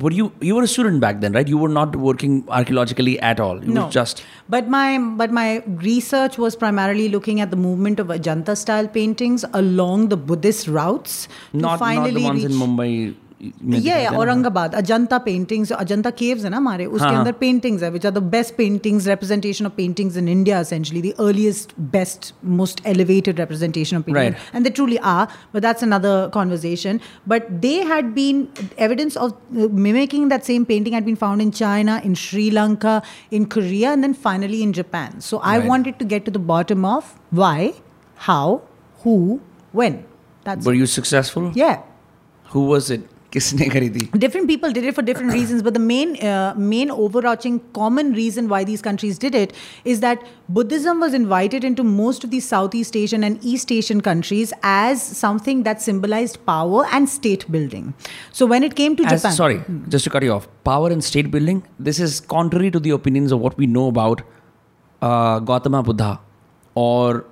were you you were a student back then right? You were not working archaeologically at all. You no, were just but my but my research was primarily looking at the movement of Ajanta style paintings along the Buddhist routes to not, not finally the ones reach in Mumbai yeah, yeah Aurangabad, Ajanta paintings, Ajanta caves, na mare. Uske uh-huh. andar paintings hai, which are the best paintings, representation of paintings in India, essentially the earliest, best, most elevated representation of painting, right. and they truly are. But that's another conversation. But they had been evidence of uh, mimicking that same painting had been found in China, in Sri Lanka, in Korea, and then finally in Japan. So I wanted to get to the bottom of why, how, who, when. That's were you successful? Yeah. Who was it किसने खरीदी different people did it for different reasons but the main uh, main overarching common reason why these countries did it is that buddhism was invited into most of these southeast asian and east asian countries as something that symbolized power and state building so when it came to As- japan sorry, just to cut you off. Power and state building. This is contrary to the opinions of what we know about uh, Gautama Buddha, or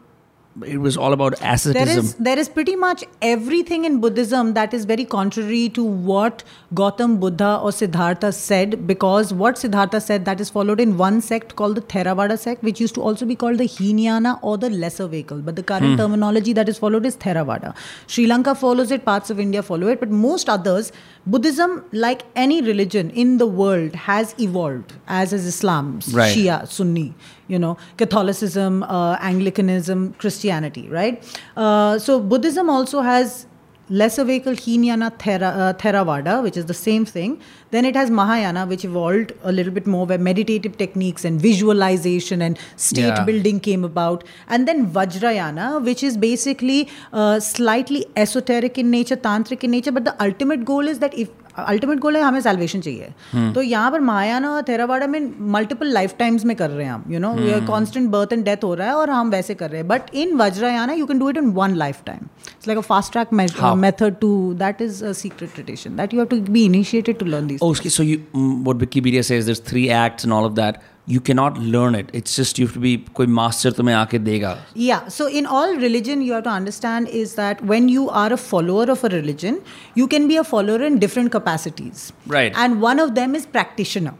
it was all about asceticism. is there is pretty much everything in Buddhism that is very contrary to what Gautam Buddha or Siddhartha said because what Siddhartha said that is followed in one sect called the Theravada sect which used to also be called the Hinayana or the lesser vehicle but the current hmm. terminology that is followed is Theravada. Sri Lanka follows it parts of India follow it but most others Buddhism like any religion in the world has evolved as is Islam Right. Shia Sunni you know catholicism uh, anglicanism christianity right? Uh, so buddhism also has lesser vehicle hinayana thera, uh, theravada which is the same thing. Then it has mahayana which evolved a little bit more where meditative techniques and visualization and state Yeah. building came about. And then vajrayana which is basically uh, slightly esoteric in nature tantric in nature but the ultimate goal is that if ultimate goal है हमें salvation चाहिए। तो यहाँ पर महायाना और थेरावाड़ा में multiple life times में कर रहे हैं हम you know constant birth and death हो रहा है और हम वैसे कर रहे हैं। But in Vajrayana you can do it in one lifetime it's like a fast track method to that is a secret tradition that you have to be initiated to learn this okay so you what Wikipedia says there three acts and all of that. you cannot learn it. It's just you have to be koi master tumhe aake dega. Yeah so in all religion you have to understand is that when you are a follower of a religion you can be a follower in different capacities. Right. And one of them is practitioner.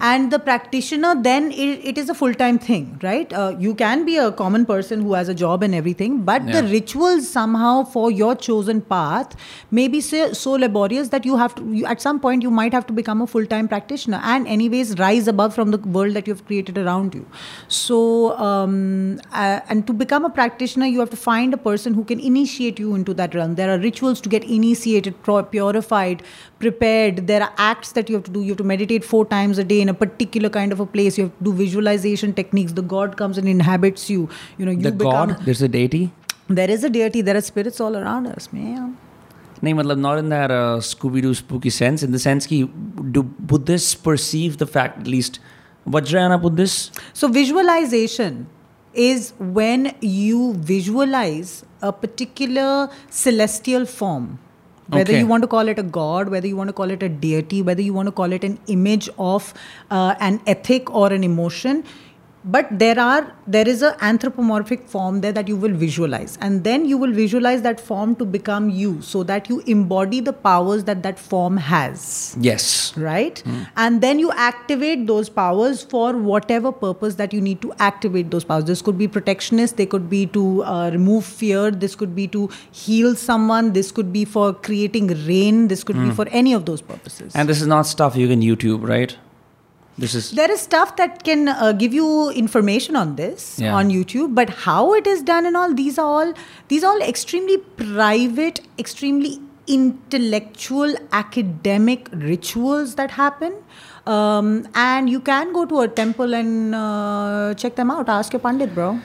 And the practitioner then it, it is a full time thing, right? Uh, you can be a common person who has a job and everything, but the rituals somehow for your chosen path may be so, so laborious that you have to you, at some point you might have to become a full time practitioner and anyways rise above from the world that you have created around you. So um, uh, and to become a practitioner, you have to find a person who can initiate you into that realm. There are rituals to get initiated, purified, prepared. There are acts that you have to do. You have to meditate four times a day in a particular kind of a place. You have to do visualization techniques. The God comes and inhabits you. You know, you The become. god, there's a deity. There is a deity. There are spirits all around us, man. नहीं मतलब not in that uh, Scooby Doo spooky sense. In the sense कि do Buddhists perceive the fact at least Vajrayana Buddhists? So, visualization is when you visualize a particular celestial form. whether Okay. you want to call it a god, whether you want to call it a deity, whether you want to call it an image of uh, an ethic or an emotion, but there are there is an anthropomorphic form there that you will visualize and then you will visualize that form to become you so that you embody the powers that that form has Yes. right? And then you activate those powers for whatever purpose that you need to activate those powers. This could be protectionist, they could be to uh, remove fear, this could be to heal someone, this could be for creating rain, this could be for any of those purposes. And this is not stuff you can YouTube, right? This is There is stuff that can uh, give you information on this Yeah. on YouTube, but how it is done and all these are all these are all extremely private, extremely intellectual, academic rituals that happen. Um, and you can go to a temple and uh, check them out. Ask your pandit, bro.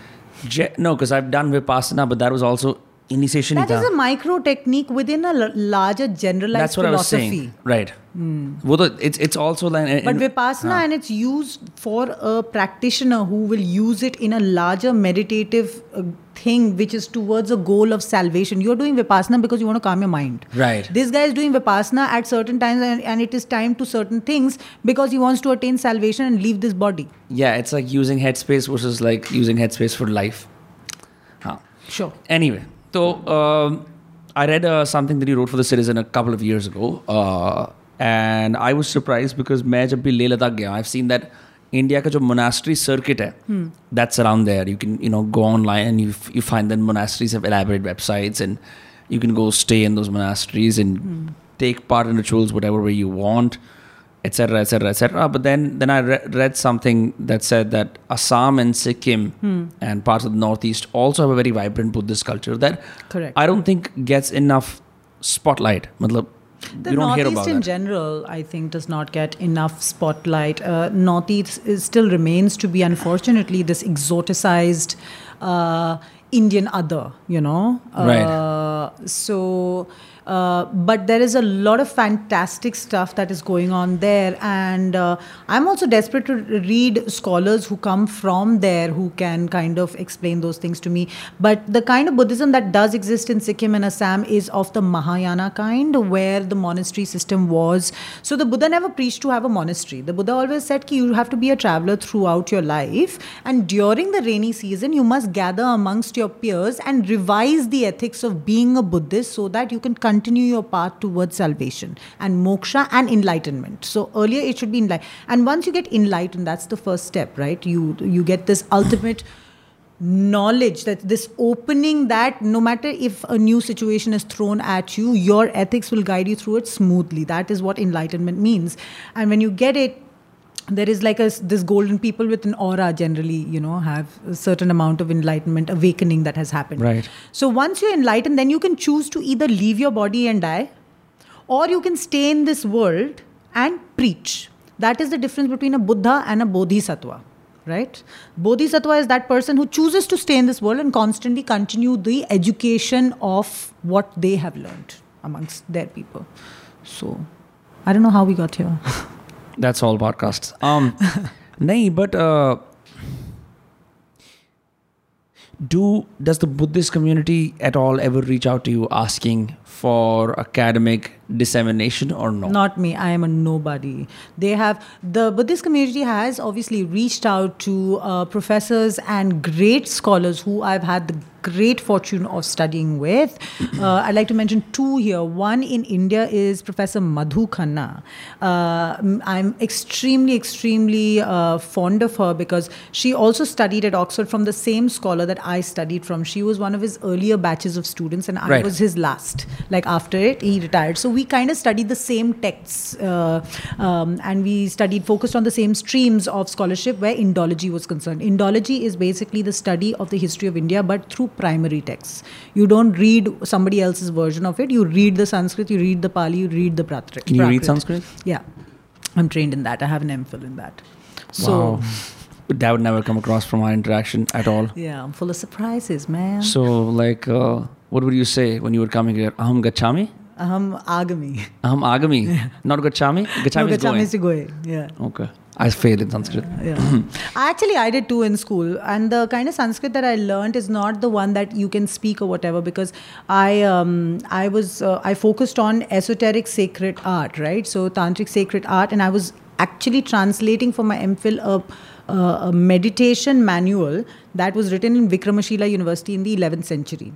Je- no, because I've done vipassana, but that was also initiation that is a micro technique within a larger generalized that's what philosophy. i was saying. right. Hmm. well it's it's also like but vipassana huh. and it's used for a practitioner who will use it in a larger meditative uh, thing which is towards a goal of salvation. You're doing vipassana because you want to calm your mind. Right. This guy is doing vipassana at certain times and, and it is time to certain things because he wants to attain salvation and leave this body. Yeah it's like using headspace versus like using headspace for life. Huh. sure. Anyway so um, I read uh, something that you wrote for the Citizen a couple of years ago, uh, and I was surprised because मैं जब भी लेह लद्दाख गया, I've seen that India का जो monastery circuit है, that's around there. You can you know go online and you f- you find that monasteries have elaborate websites and you can go stay in those monasteries and take part in rituals whatever way you want etc etc etc but then then i re- read something that said that assam and sikkim and parts of the northeast also have a very vibrant buddhist culture that Correct. i don't think gets enough spotlight matlab, The you don't hear Northeast in that general, I think, does not get enough spotlight. Uh, Northeast is, still remains to be, unfortunately, this exoticized uh, Indian other, you know? Right. Uh, so, uh, but there is a lot of fantastic stuff that is going on there. And uh, I'm also desperate to read scholars who come from there who can kind of explain those things to me. But the kind of Buddhism that does exist in Sikkim and Assam is of the Mahayana kind, where the monastery system was. So the Buddha never preached to have a monastery. The Buddha always said you have to be a traveler throughout your life. And during the rainy season, you must gather amongst your peers and revise the ethics of being a Buddhist so that you can continue your path towards salvation and moksha and enlightenment. So earlier it should be enlightened. And once you get enlightened, that's the first step, right? You you get this ultimate knowledge that this opening that no matter if a new situation is thrown at you your ethics will guide you through it smoothly that is what enlightenment means and when you get it there is like a this golden people with an aura generally you know have a certain amount of enlightenment awakening that has happened. Right. so once you're enlightened then you can choose to either leave your body and die or you can stay in this world and preach. That is the difference between a buddha and a bodhisattva right? Bodhisattva is that person who chooses to stay in this world and constantly continue the education of what they have learned amongst their people. So i don't know how we got here that's all podcasts um nay but uh do does the buddhist community at all ever reach out to you asking for academic dissemination or no Not me. I am a nobody. They have the Buddhist community has obviously reached out to uh, professors and great scholars who I've had the great fortune of studying with. Uh, I'd like to mention two here. One in India is Professor Madhu Khanna. Uh, I'm extremely, extremely uh, fond of her because she also studied at Oxford from the same scholar that I studied from. She was one of his earlier batches of students, and I Right. was his last. Like after it, he retired. So we kind of studied the same texts, uh, um, and we studied focused on the same streams of scholarship where Indology was concerned. Indology is basically the study of the history of India, but through primary texts. You don't read somebody else's version of it. You read the Sanskrit, you read the Pali, you read the Prakrit. Can you read Sanskrit? Yeah, I'm trained in that. I have an MPhil in that. So wow that would never come across from our interaction at all yeah, I'm full of surprises, man. so like uh, what would you say when you were coming here aham gachami Aham agami. aham agami not gachami gachami no, is going Gachami is going. Yeah. okay i failed in sanskrit yeah. Actually, I did too in school, and the kind of Sanskrit that I learned is not the one that you can speak or whatever. Because I, um, I was, uh, I focused on esoteric sacred art, right? So tantric sacred art, and I was actually translating for my MPhil a, a, a meditation manual that was written in Vikramashila University in the 11th century,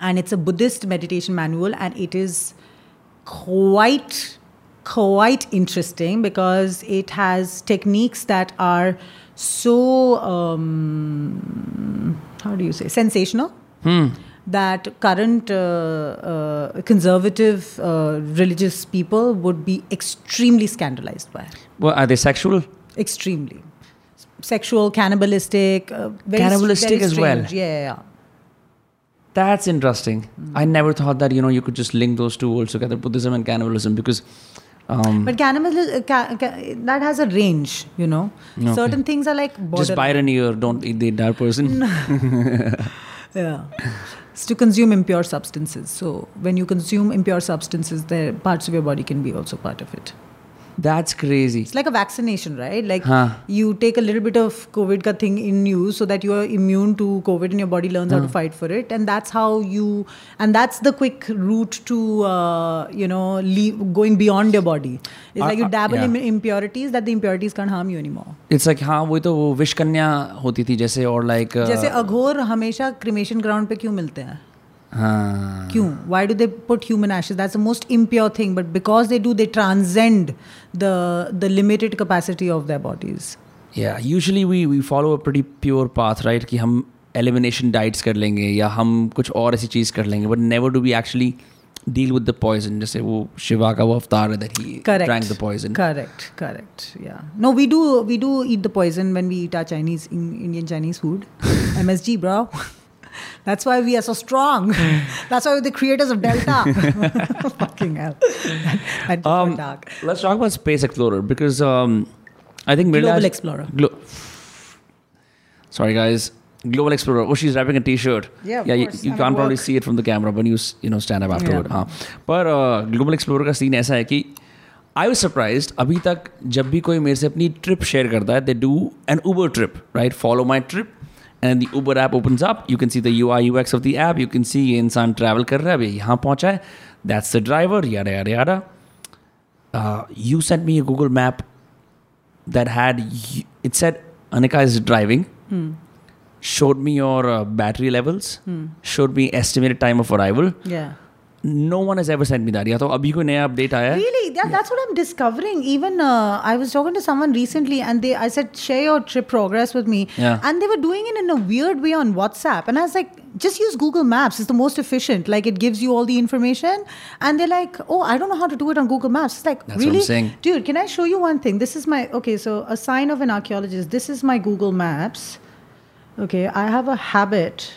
and it's a Buddhist meditation manual, and it is quite quite interesting because it has techniques that are so um, how do you say sensational that current uh, uh, conservative uh, religious people would be extremely scandalized by well are they sexual extremely sexual, cannibalistic, uh, very, Cannibalistic very as well. Yeah, yeah, yeah. That's interesting. I never thought that you know you could just link those two worlds together, Buddhism and cannibalism, because um, But cannibalism, uh, ca- ca- that has a range, you know. Okay. Certain things are like just borderline. bite an ear, don't eat the entire person. Yeah. It's to consume impure substances. So when you consume impure substances, the parts of your body can be also part of it. That's crazy. It's like a vaccination, right? Like Huh. you take a little bit of COVID ka thing in you so that you are immune to COVID and your body learns how to fight for it. And that's how you, and that's the quick route to, uh, you know, leave, going beyond your body. It's Uh, like you uh, dabble in yeah. impurities that the impurities can't harm you anymore. It's like हाँ वही तो वो wish कन्या होती थी जैसे और like जैसे अघोर हमेशा क्रिमेशन ग्राउंड पे क्यों मिलते हैं हाँ। क्यों? Why do they put human ashes that's a most impure thing but because they do they transcend the the limited capacity of their bodies या usually we we follow a pretty pure path right कि हम elimination diets कर लेंगे या हम कुछ और ऐसी चीज़ कर लेंगे but never do we actually deal with the poison जैसे वो शिवा का वो अवतार है that he drank the poison correct correct या no we do we do eat the poison when we eat our Chinese Indian Chinese food MSG bro That's why we are so strong. That's why we're the creators of Delta. Fucking hell. Um, dark. Let's talk about Space Explorer because um, I think Global Mirla Explorer. Glo- Sorry, guys. GlobalXplorer. Oh, she's wrapping a T-shirt. Yeah, yeah. You, you can't probably see it from the camera when you you know stand up afterward. Yeah. But पर GlobalXplorer का scene ऐसा है कि I was surprise अभी तक जब भी कोई मेरे से अपनी ट्रिप शेयर करता do an Uber trip, right? Follow my trip And the Uber app opens up. You can see the UI UX of the app. You can see ये इंसान travel कर रहा है, अभी यहाँ पहुँचा है. That's the driver. Yada yada yada. Uh, you sent me a Google map that had y- it said Anika is driving. Showed me your uh, battery levels. Showed me estimated time of arrival. Yeah. no one has ever sent me that. Yeah, so abhi koi naya update aaya. Really? Yeah. That's what I'm discovering. Even uh, I was talking to someone recently, and they I said share your trip progress with me, yeah. and they were doing it in a weird way on WhatsApp, and I was like, just use Google Maps. It's the most efficient. Like it gives you all the information, and they're like, oh, I don't know how to do it on Google Maps. It's like that's really, dude. Can I show you one thing? This is my okay. So a sign of an archaeologist. This is my Google Maps. Okay, I have a habit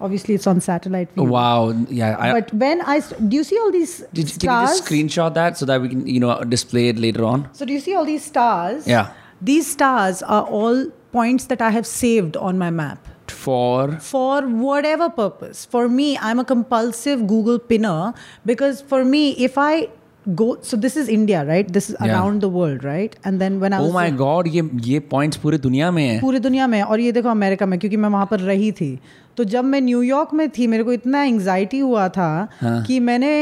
Obviously, it's on satellite view. Wow. Yeah. I, But when I do you see all these did, can you just screenshot that so that we can you know display it later on? So do you see all these stars? Yeah. These stars are all points that I have saved on my map For for whatever purpose. For me, I'm a compulsive Google pinner because for me, if I go, so this is India, right? This is Yeah. the world, right? And then when I oh my god ये ये points पूरे दुनिया में है. पूरी दुनिया में और ये देखो अमेरिका में क्योंकि मैं वहाँ पर रही थी तो जब मैं न्यूयॉर्क में थी मेरे को इतना एंग्जाइटी हुआ था कि मैंने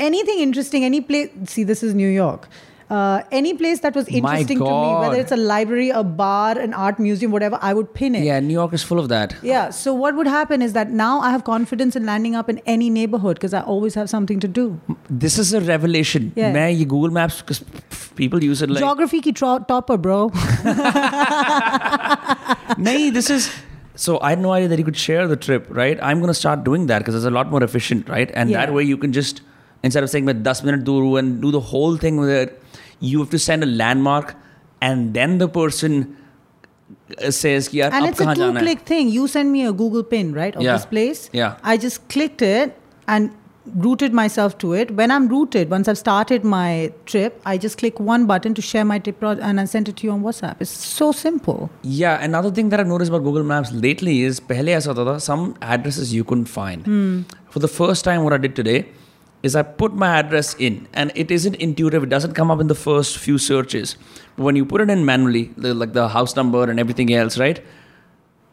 anything interesting any place see this is New York Uh, any place that was interesting to me, whether it's a library, a bar, an art museum, whatever, I would pin it. Yeah, New York is full of that. Yeah. So what would happen is that now I have confidence in landing up in any neighborhood because I always have something to do. This is a revelation. Yeah. मैं ये Google Maps because people use it like geography ki tro- topper, bro. no, this is so I had no idea that you could share the trip, right? I'm going to start doing that because it's a lot more efficient, right? And yeah. that way you can just, instead of saying, 10 minute do and do the whole thing with it, you have to send a landmark and then the person uh, says yeah and it's a two click thing. You send me a google pin right of yeah. this place. Yeah. I just clicked it and rooted myself to it. When i'm rooted once i've started my trip i just click one button to share my trip and i send it to you on whatsapp. It's so simple. Yeah another thing that i've noticed about google maps lately is some addresses you couldn't find. Hmm. for the first time what i did today is I put my address in, and it isn't intuitive. It doesn't come up in the first few searches. But when you put it in manually, the, like the house number and everything else, right?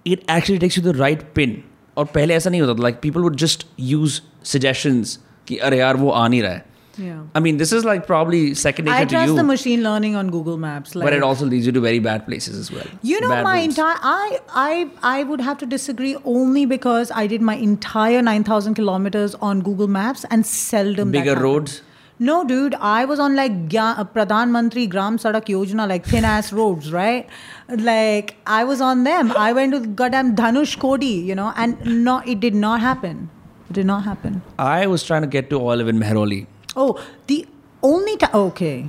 It actually takes you the right pin. और पहले ऐसा नहीं होता था. Like people would just use suggestions कि अरे यार वो आ नहीं रहा है. yeah. I mean, this is like probably second nature I to trust you, the machine learning on Google Maps. Like, but it also leads you to very bad places as well. You know, Bad my entire I I I would have to disagree only because I did my entire nine thousand kilometers on Google Maps and seldom bigger roads. No, dude, I was on like uh, Pradhan Mantri Gram Sadak Yojana, like thin ass roads, right? Like I was on them. I went to goddamn Dhanushkodi, you know, and no, it did not happen. It did not happen. I was trying to get to Olive in Mehrauli. Oh, the only time. Okay.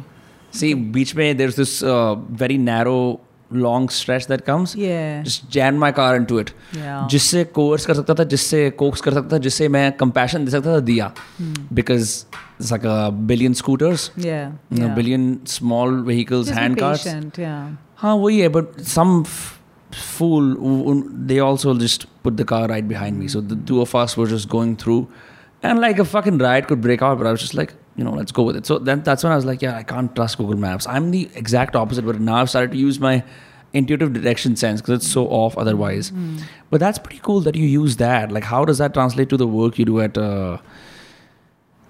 See, beach mein, there's this uh, very narrow, long stretch that comes. Yeah. Just jam my car into it. Yeah. जिससे course कर सकता था जिससे Cokes कर सकता था जिससे मैं कंपैशन दे सकता था दिया because it's like a billion scooters Yeah. you know, yeah. billion small vehicles Just be hand cars patient, yeah. हाँ वही है but some f- fool who- who- they also just put the car right behind me so the two of us were just going through and like a fucking riot could break out but I was just like you know let's go with it so then that's when I was like yeah I can't trust Google Maps I'm the exact opposite but now I've started to use my intuitive direction sense because it's so off otherwise but that's pretty cool that you use that like how does that translate to the work you do at uh,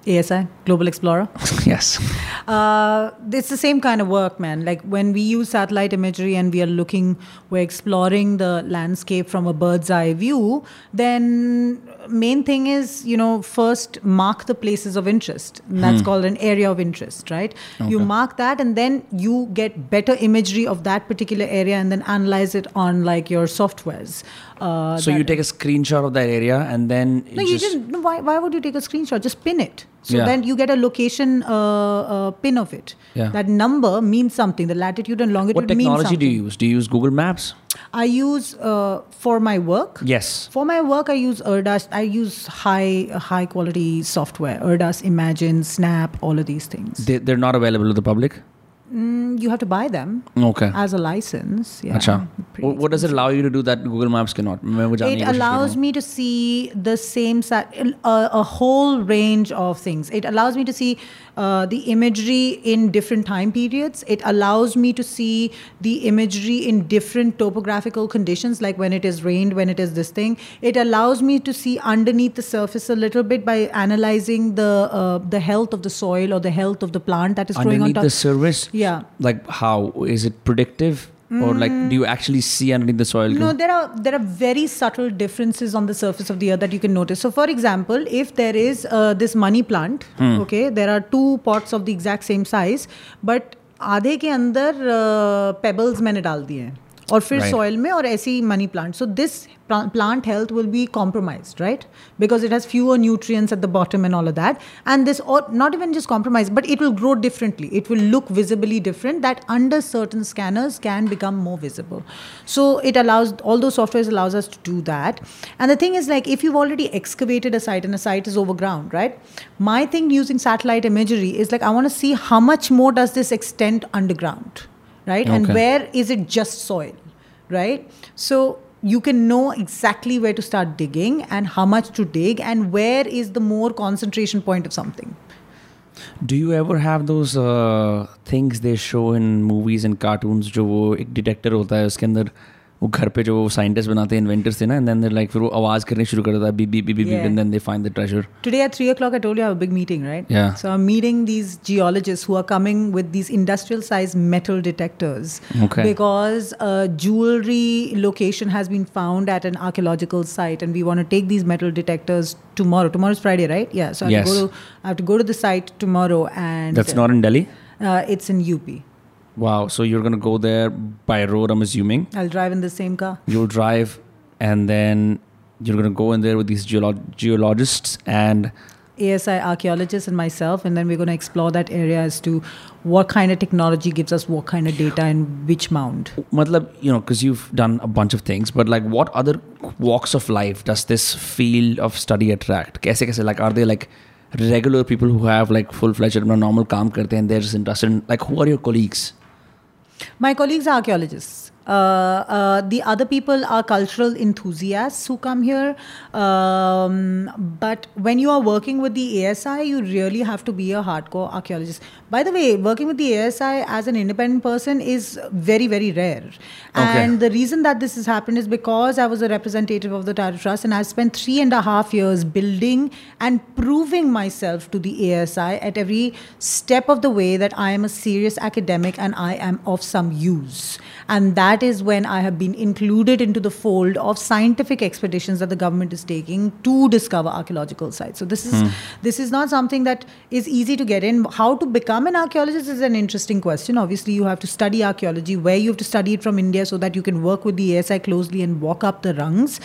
ASI, GlobalXplorer. yes Uh, it's the same kind of work, man. Like when we use satellite imagery and we are looking, we're exploring the landscape from a bird's eye view. Then main thing is, you know, first mark the places of interest. That's called an area of interest, right? You mark that, and then you get better imagery of that particular area, and then analyze it on like your softwares. Uh, so you take a screenshot of that area and then no, you just no, why, why would you take a screenshot? Just pin it. So Yeah. then you get a location uh, uh, pin of it. Yeah. That number means something. The latitude and longitude what technology do you use do you use Google Maps I use uh, for my work. yes For my work, I use Erdas. I use high high quality software. Erdas, Imagine, Snap, all of these things. they, they're not available to the public Mm, you have to buy them okay. as a license. Yeah. What, what does it allow you to do that Google Maps cannot? It allows me to see the same set, a, a, whole range of things. It allows me to see uh, the imagery in different time periods. It allows me to see the imagery in different topographical conditions like when it is rained when it is this thing. It allows me to see underneath the surface a little bit by analyzing the uh, the health of the soil or the health of the plant that is growing on Underneath the surface, yeah. Like how? Is it predictive or like do you actually see underneath the soil? No, there are there are very subtle differences on the surface of the earth that you can notice. So, for example, if there is uh, this money plant, Hmm. okay, there are two pots of the exact same size, but आधे के अंदर pebbles मैंने डाल दिए हैं और फिर Right. Soil में और ऐसी money plant so this plant health will be compromised right because it has fewer nutrients at the bottom and all of that and this or not even just compromised but it will grow differently it will look visibly different that under certain scanners can become more visible so it allows all those softwares allows us to do that and the thing is like if you've already excavated a site and a site is overground right my thing using satellite imagery is like i want to see how much more does this extend underground right and Okay. where is it just soil right so you can know exactly where to start digging and how much to dig and where is the more concentration point of something Do you ever have those uh, things they show in movies and cartoons जो वो एक detector होता है उसके अंदर वो घर पे जो साइंटिस्ट बनाते हैं इन्वेंटर्स थे ना एंड देन लाइक फिर वो आवाज करने शुरू कर देता है beep beep beep beep Yeah. And then they find the treasure today at 3 o'clock i told you i have a big meeting right Yeah. so i'm meeting these geologists who are coming with these industrial sized metal detectors Okay. because a jewelry location has been found at an archaeological site and we want to take these metal detectors tomorrow tomorrow's friday right yeah so i have, Yes. to, go to, I have to go to the site tomorrow and That's not in Delhi. uh, it's in up Wow. So you're going to go there by road, I'm assuming? I'll drive in the same car. You'll drive, and then you're going to go in there with these geolo- geologists and. ASI archaeologists and myself, and then we're going to explore that area as to what kind of technology gives us what kind of data and which mound. Matlab, you know, because you've done a bunch of things, but like, what other walks of life does this field of study attract? Kaise, kaise, like, are they like regular people who have like full fledged normal kaam karte and they're just interested in like who are your colleagues? My colleagues are archaeologists. Uh, uh, the other people are cultural enthusiasts who come here. Um, but when you are working with the ASI, you really have to be a hardcore archaeologist. By the way, working with the ASI as an independent person is very, very rare. Okay. And the reason that this has happened is because I was a representative of the Tata Trust and I spent three and a half years building and proving myself to the ASI at every step of the way that I am a serious academic and I am of some use. And that that is when I have been included into the fold of scientific expeditions that the government is taking to discover archaeological sites. So this is this is not something that is easy to get in. How to become an archaeologist is an interesting question. Obviously, you have to study archaeology. Where you have to study it from India so that you can work with the ASI closely and walk up the rungs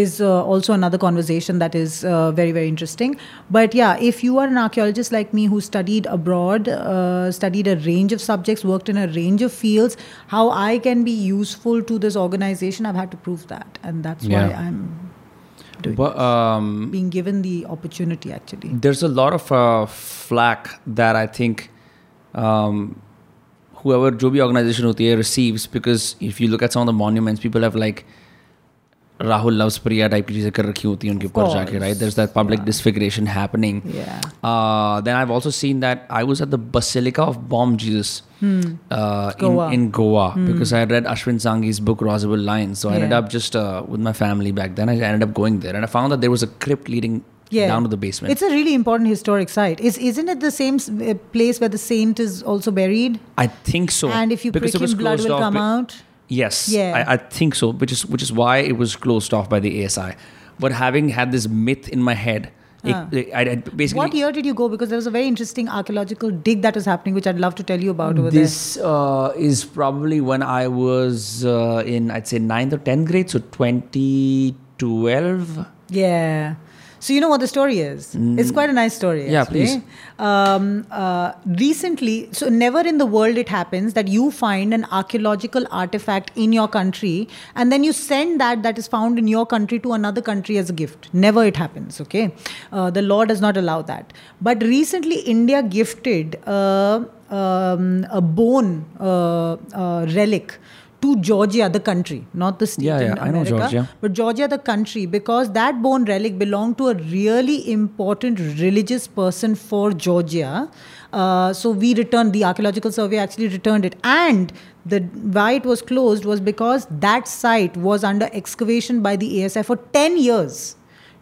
is uh, also another conversation that is uh, very very interesting. But yeah, if you are an archaeologist like me who studied abroad, uh, studied a range of subjects, worked in a range of fields, how I can be useful to this organization, I've had to prove that, and that's why Yeah. I'm doing But um, being given the opportunity actually. there's a lot of uh, flack that I think um, whoever जो भी organization होती है receives because if you look at some of the monuments people have like Rahul loves Priya type की चीज़ें कर रखी होती right. There's that public disfiguration happening. Yeah. Uh, then I've also seen that I was at the Basilica of the Jesus hmm. uh, in Goa hmm. because I read Ashwin Sanghi's book Rozabal Lines. So I ended up just uh, with my family back then. I ended up going there and I found that there was a crypt leading down to the basement. It's a really important historic site. Is isn't it the same place where the saint is also buried? I think so. And if you prick him, blood will come out. Yes, Yeah. I, I think so. Which is which is why it was closed off by the ASI. But having had this myth in my head, it, Ah. I, I basically What year did you go? Because there was a very interesting archaeological dig that was happening, which I'd love to tell you about over this uh, is probably when I was uh, in I'd say ninth or tenth grade, so 2012. Yeah. So you know what the story is? It's quite a nice story. Mm. Yeah, actually. please. Um, uh, recently, so never in the world it happens that you find an archaeological artifact in your country and then you send that that is found in your country to another country as a gift. Never it happens. Okay, uh, the law does not allow that. But recently, India gifted uh, um, a bone uh, uh, relic to Georgia, the country, not the state Yeah, in yeah, I know America, Georgia. but Georgia, the country, because that bone relic belonged to a really important religious person for Georgia. Uh, so we returned, the archaeological survey actually returned it. And the why it was closed was because that site was under excavation by the ASI for 10 years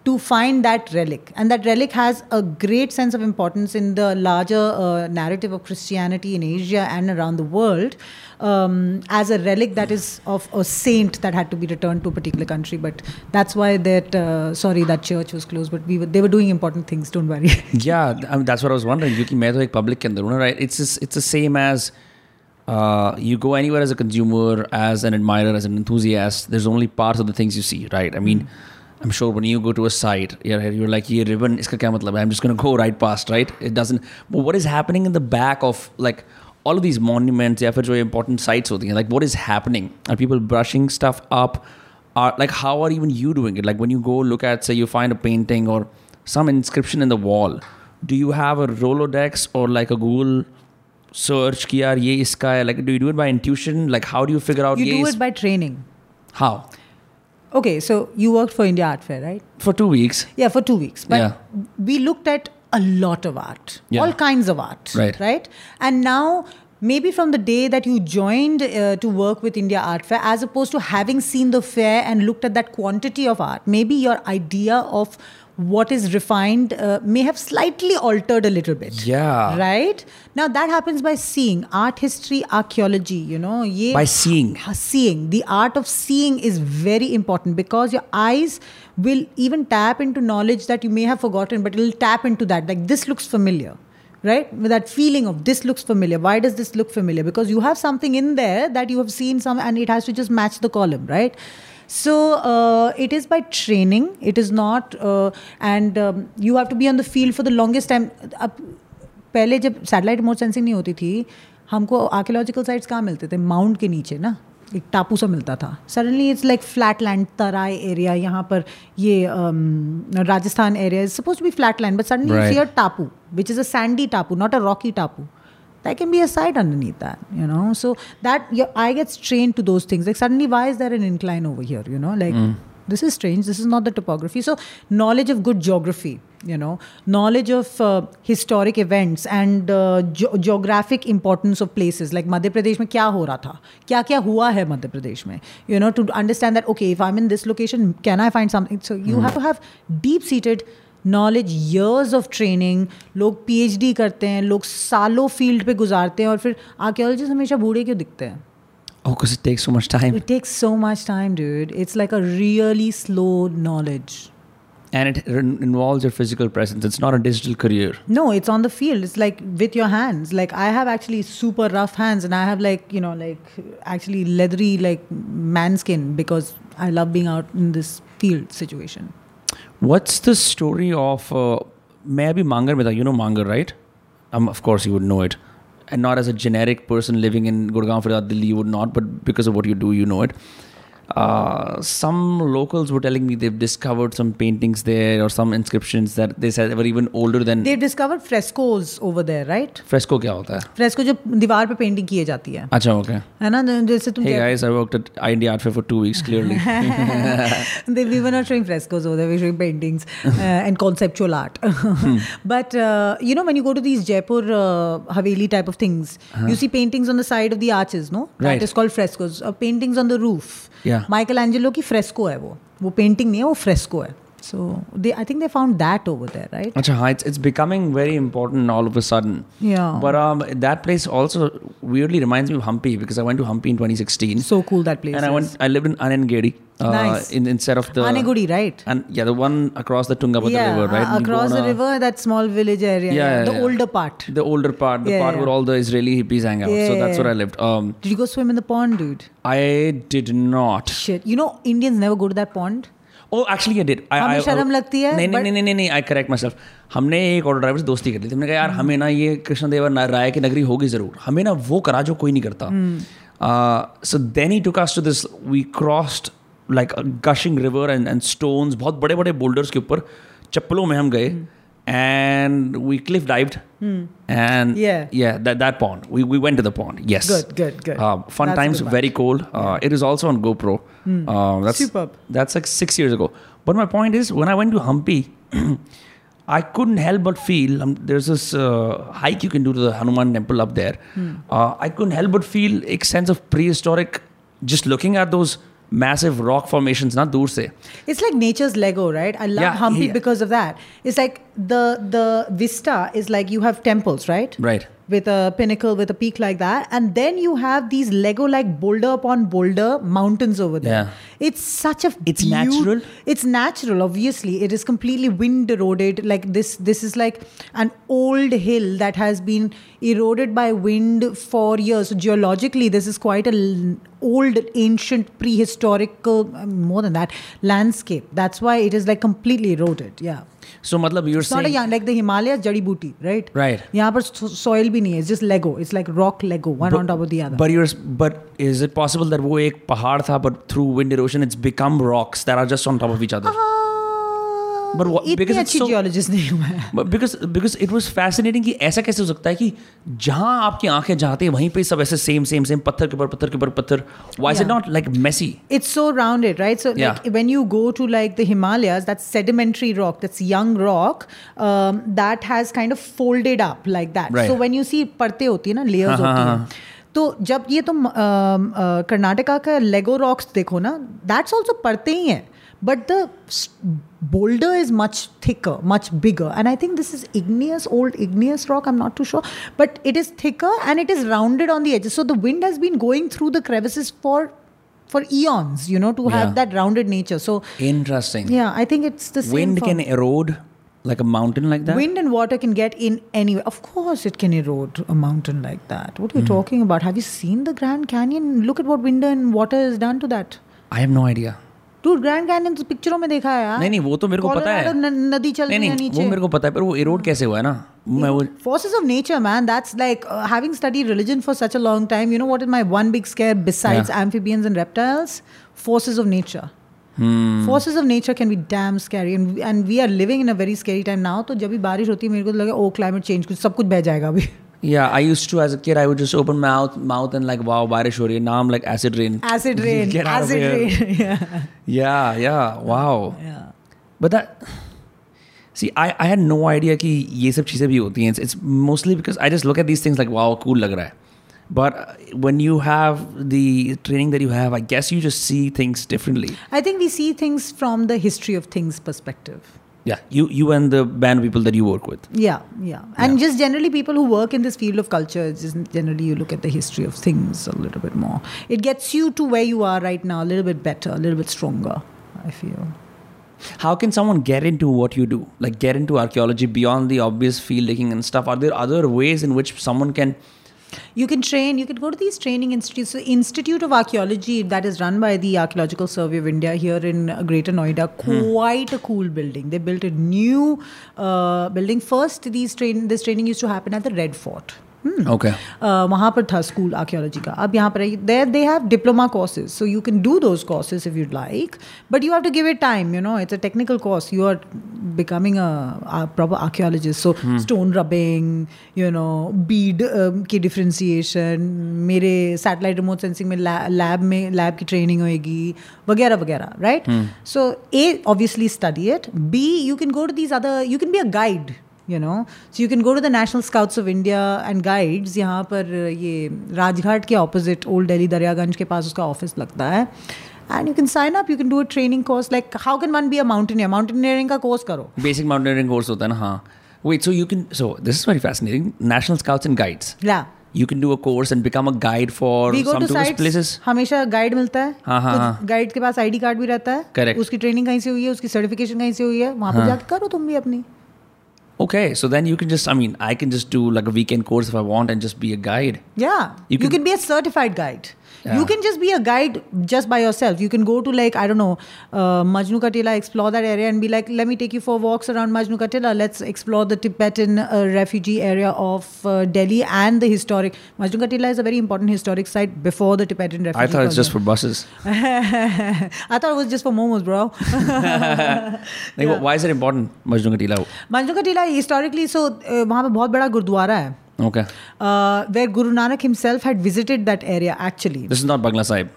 to find that relic. And that relic has a great sense of importance in the larger uh, narrative of Christianity in Asia and around the world um, as a relic that is of a saint that had to be returned to a particular country. But that's why that, uh, sorry, that church was closed. But we were, they were doing important things, don't worry. yeah, I mean, that's what I was wondering. You Yuki Medho public and right? It's, it's the same as. Uh, you go anywhere as a consumer, as an admirer, as an enthusiast, there's only parts of the things you see, right? I mean, mm-hmm I'm sure when you go to a site, you're, you're like, ये ribbon, इसका क्या मतलब है? I'm just gonna go right past, right? It doesn't. But what is happening in the back of like all of these monuments, या फिर जो important sites होती हैं, like what is happening? Are people brushing stuff up? Are like how are even you doing it? Like when you go look at, say, you find a painting or some inscription in the wall. Do you have a Rolodex or like a Google search कि यार ये इसका है like do you do it by intuition like how do you figure out you ये do is- it by training. how Okay, so you worked for India Art Fair, right? for two weeks Yeah, for two weeks. But Yeah. we looked at a lot of art, Yeah. all kinds of art. Right. Right. And now, maybe from the day that you joined uh, to work with India Art Fair, as opposed to having seen the fair and looked at that quantity of art, maybe your idea of what is refined uh, may have slightly altered a little bit. Yeah. Right? Now, that happens by seeing art history, archaeology, you know. Ye by seeing seeing the art of seeing is very important because your eyes will even tap into knowledge that you may have forgotten but it'll tap into that like this looks familiar right with that feeling of this looks familiar why does this look familiar because you have something in there that you have seen some and it has to just match the column right so uh, it is by training it is not uh, and um, you have to be on the field for the longest time अब पहले जब satellite remote sensing नहीं होती थी हमको archaeological sites कहाँ मिलते थे माउंट के नीचे ना एक टापू सा मिलता था suddenly it's like flat land Terai area यहाँ पर ये um, Rajasthan area is suppose to be flat land but suddenly Right. सी अ टापू विच इज अ सैंडी टापू नॉट अ रॉकी टापू there can be a side underneath that you know? So that your eye gets trained to those things. Like suddenly why is there an incline over here you know? Like mm. this is strange. This is not the topography. So knowledge of good geography you know? Knowledge of uh, historic events and uh, ge- geographic importance of places. Like madhya pradesh mein kya ho raha tha? Kya kya hua hai madhya pradesh mein? You know to understand that okay if i'm in this location can i find something? So you mm. have to have deep seated knowledge years of training लोग PhD करते हैं लोग सालों field पे गुजारते हैं और फिर archaeologist हमेशा बूढ़े क्यों दिखते हैं Oh, because it takes so much time. It takes so much time, dude. It's like a really slow knowledge. And it re- involves your physical presence. It's not a digital career. No, it's on the field. It's like with your hands. Like I have actually super rough hands, and I have like you know like actually leathery like man skin because I love being out in this field situation. What's the story of uh, maybe Mangar with You know Mangar, right? Um, of course, you would know it. And not as a generic person living in Gurgaon, Faridabad, Delhi, you would not, but because of what you do, you know it. Uh, some locals were telling me they've discovered some paintings there or some inscriptions that they said were even older than. They've discovered frescoes over there, right? Fresco क्या होता है? Fresco जो दीवार पे painting किए जाती है. अच्छा okay. है ना जैसे तुम. Hey guys, I worked at India Art Fair for two weeks. Clearly. they we were not showing frescoes over there. We were showing paintings uh, and conceptual art. but uh, you know when you go to these Jaipur uh, Haveli type of things, uh-huh. you see paintings on the side of the arches, no? Right. That is called frescoes. Or paintings on the roof. Yeah. Michelangelo की fresco है वो। वो painting नहीं है वो fresco है। So they I think they found that over there right Acha, हाँ, it's, it's becoming very important all of a sudden. Yeah. But um, that place also weirdly reminds me of Hampi because I went to Hampi in 2016. so cool that place and I went. I lived in Anegundi. Uh, Nice. In, instead of the Anegundi right And yeah, the one across the Tungabhadra yeah River, right? uh, across the river that small village area Yeah, yeah, the yeah. older part The older part, the part where all the Israeli hippies hang out. So that's where I lived. Um, did you go swim in the pond dude I did not. shit you know Indians never go to that pond Oh, actually, I did. I, हमें शर्म लगती है, नहीं नहीं नहीं नहीं आई correct my self हमने एक ऑटो ड्राइवर से दोस्ती कर ली थी. हमने कहा यार हमें ना ये कृष्णदेव राय की नगरी होगी ज़रूर। हमें ना वो करा जो कोई नहीं करता. So then he to this we crossed like gushing river and and stones बहुत बड़े बड़े बोल्डर्स के ऊपर चप्पलों में हम गए and we cliff dived and Yeah. yeah that, that pond. We, we went to the pond yes. Good, good, good. uh, fun That's times very cold. Uh, it is also on GoPro. Uh, that's Superb. that's like six years ago. But my point is, when I went to Hampi, I couldn't help but feel um, there's this uh, hike you can do to the Hanuman temple up there. Uh, I couldn't help but feel a sense of prehistoric just looking at those massive rock formations, not dur se. It's like nature's Lego, right? I love Yeah, Hampi yeah. because of that. It's like the the vista is like you have temples, right? Right. With a pinnacle, with a peak like that, and then you have these Lego-like boulder upon boulder mountains over there. Yeah. It's such a It's beau- natural? It's natural, obviously. It is completely wind eroded. Like this, this is like an old hill that has been eroded by wind for years. So geologically, this is quite an old, ancient, prehistoric, uh, more than that, landscape. That's why it is like completely eroded. Yeah. So, matlab, you're it's saying. Not a, like the Himalayas, jadi booty, right? Right. Yeah, but soil bhi nahi It's just Lego. It's like rock Lego, one but, on top of the other. But you're, but is it possible that wo ek pahar tha, but through wind erosion, it's become rocks that are just on top of each other? Uh-huh. But because अच्छी geologist नहीं हुआ है because because it was fascinating कि ऐसा कैसे हो सकता है कि जहाँ आपकी आँखें जाती हैं वहीं पे सब ऐसे सेम सेम सेम पत्थर के ऊपर पत्थर के ऊपर पत्थर। Why is not like messy it's so rounded right so like when you go to like the Himalaya that sedimentary rock that's young rock that has kind of folded up like that so when you see परते होती है ना layers होती हैं तो जब ये तुम कर्नाटका का लेगो रॉक्स देखो ना दैट्स ऑल्सो पढ़ते ही हैं but the boulder is much thicker, much bigger. And I think this is igneous, old igneous rock, I'm not too sure. But it is thicker and it is rounded on the edges. So the wind has been going through the crevices for for eons, you know, to have yeah. that rounded nature. So interesting. Yeah, I think it's the Wind form. can erode like a mountain like that? Wind and water can get in anywhere. Of course, it can erode a mountain like that. What are you mm. talking about? Have you seen the Grand Canyon? Look at what wind and water has done to that. I have no idea. तू Grand Canyon पिक्चरों में देखा है यार? नहीं नहीं वो तो मेरे को पता है। न, नदी चल रही है नीचे। वो मेरे को पता है पर वो इरोड हाँ। कैसे हुआ है ना? मैं वो forces of nature man that's like having study religion for such a long time you know what is my one big scare besides amphibians and reptiles forces of nature forces of nature can be damn scary and we are living in a very scary time now तो जब भी बारिश होती है मेरे को तो लगे ओ क्लाइमेट चेंज कुछ सब कुछ बह जाएगा अभी। yeah I used to as a kid I would just open my mouth mouth and like wow बारिश हो रही है now I'm like acid rain acid rain Get out of acid here. rain yeah yeah yeah wow yeah But that, see, I, I had no idea कि ये सब चीज़ें भी होती हैं. It's, it's mostly because I just look at these things like wow, cool लग रहा है. But uh, when you have the training that you have, I guess you just see things differently. I think we see things from the history of things perspective. yeah, you you and the band people that you work with. Yeah, yeah. And just generally, people who work in this field of culture, just generally you look at the history of things a little bit more. It gets you to where you are right now a little bit better, a little bit stronger, I feel. How can someone get into what you do? Like get into archaeology beyond the obvious field digging and stuff? Are there other ways in which someone can You can train, you can go to these training institutes. So, Institute of Archaeology, that is run by the Archaeological Survey of India here in uh, Greater Noida, quite a cool building. They built a new uh, building. First, these train, this training used to happen at the Red Fort. Okay वहाँ पर था school archaeology का। अब यहाँ पर there they have diploma courses so you can do those courses if you like but you have to give it time you know it's a technical course you are becoming a proper so stone rubbing you know bead की differentiation मेरे satellite remote sensing में lab में lab की training होएगी वगैरह वगैरह right so a obviously study it be you can go to these other you can be a guide you know so you can go to the National Scouts of India and Guides यहाँ पर ये राजघाट के opposite old Delhi Daryaganj के पास उसका office लगता है। And you can sign up you can do a training course like how can one be a mountaineer mountaineering का course करो। बेसिक माउंटेनियरिंग कोर्स होता है ना हाँ। Wait so you can so this is very fascinating National Scouts and Guides या you can do a course and become a guide for some tourist places हमेशा guide मिलता है। हाँ हाँ तो गाइड के पास आईडी कार्ड भी रहता है। करेक्ट उसकी ट्रेनिंग कहीं से हुई है? उसकी सर्टिफिकेशन कहीं से हुई है? वहाँ पर जाकर करो तुम भी अपनी। Okay, so then you can just I mean I can just do like a weekend course if I want and just be a guide. Yeah. You You, can- can, be a certified guide. Yeah. You can just be a guide just by yourself. You can go to like I don't know uh, Majnu Ka Tila, explore that area, and be like, let me take you for walks around Majnu Ka Tila. Let's explore the Tibetan uh, refugee area of uh, Delhi and the historic Majnu Ka Tila is a very important historic site before the Tibetan refugee. I thought it was just for buses. I thought it was just for momos, bro. like, yeah. why is it important, Majnu Ka Tila? Majnu Ka Tila historically, so uh, वहाँ पे बहुत बड़ा गुरुद्वारा है Okay. Uh, where Guru Nanak himself had visited that area actually. This is not Bangla Sahib.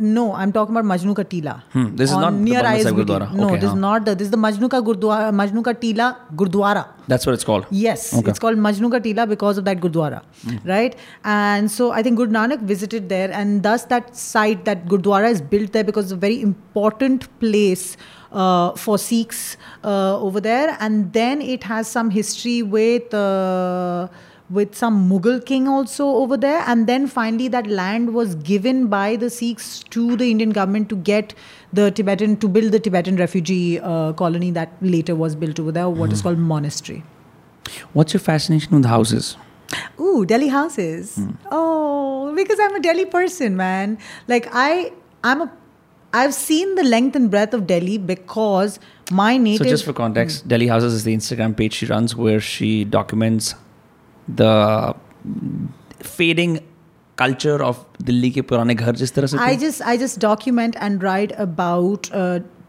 No, I'm talking about Majnu Ka Tila. Hmm, this is not the near Bangla Sahib Gurdwara. No, Okay, this is not the. This is the Majnu Ka Gurdwara, Majnu Ka Tila Gurdwara. That's what it's called. Yes, Okay. it's called Majnu Ka Tila because of that Gurdwara, right? And so I think Guru Nanak visited there, and thus that site, that Gurdwara is built there because it's a very important place uh, for Sikhs uh, over there. And then it has some history with. With some Mughal king also over there, and then finally that land was given by the Sikhs to the Indian government to get the Tibetan to build the Tibetan refugee uh, colony that later was built over there, what is hmm. called monastery. What's your fascination with houses? Ooh, Delhi houses. Hmm. Oh, because I'm a Delhi person, man. Like I, I'm a. I've seen the length and breadth of Delhi because my native. So just for context, hmm. Delhi Houses is the Instagram page she runs where she documents the fading culture of Delhi के पुराने घर जिस तरह से I just I just document and write about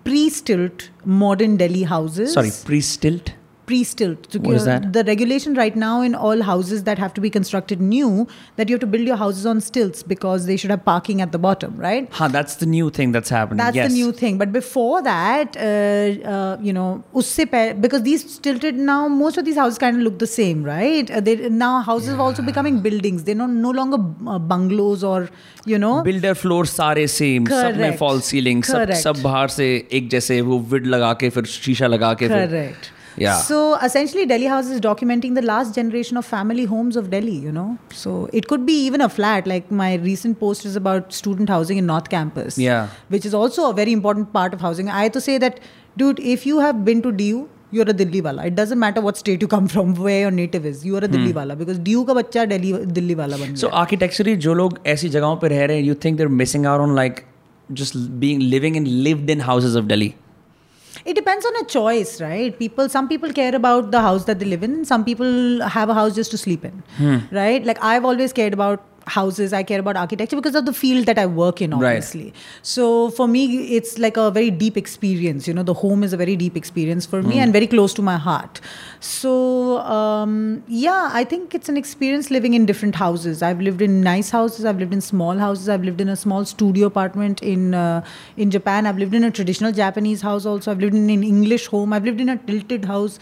pre stilt modern Delhi houses sorry pre stilt pre-stilt. So, What is uh, that? The regulation right now in all houses that have to be constructed new, that you have to build your houses on stilts because they should have parking at the bottom, right? Huh, that's the new thing that's happening. That's yes. the new thing. But before that, uh, uh, you know, usse pe- because these stilted now, most of these houses kind of look the same, right? Uh, they now houses are also becoming buildings. They're no, no longer uh, bungalows or, you know. Builder floor सारे same सब में Correct. Fall ceiling सब Correct. सब बाहर से एक जैसे वो विड लगा के फिर शीशा लगा के फिर Correct. Yeah. So essentially, Delhi House is documenting the last generation of family homes of Delhi, you know. So it could be even a flat. Like my recent post is about student housing in North Campus. Yeah. Which is also a very important part of housing. I have to say that, dude, if you have been to DU, you're a Delhi wala. It doesn't matter what state you come from, where your native is. You are a Delhi wala because DU का बच्चा Delhi Delhi वाला बन सो गया. Architecturally जो लोग ऐसी जगहों पे रह रहे हैं you think there missing out on like just being living in lived in houses of Delhi It depends on a choice, right? People, some people care about the house that they live in. Some people have a house just to sleep in, hmm. right? Like I've always cared about houses. I care about architecture because of the field that I work in, Right. obviously. So for me, it's like a very deep experience. You know, the home is a very deep experience for me and very close to my heart. So um, yeah, I think it's an experience living in different houses. I've lived in nice houses. I've lived in small houses. I've lived in a small studio apartment in uh, in Japan. I've lived in a traditional Japanese house also. I've lived in an English home. I've lived in a tilted house.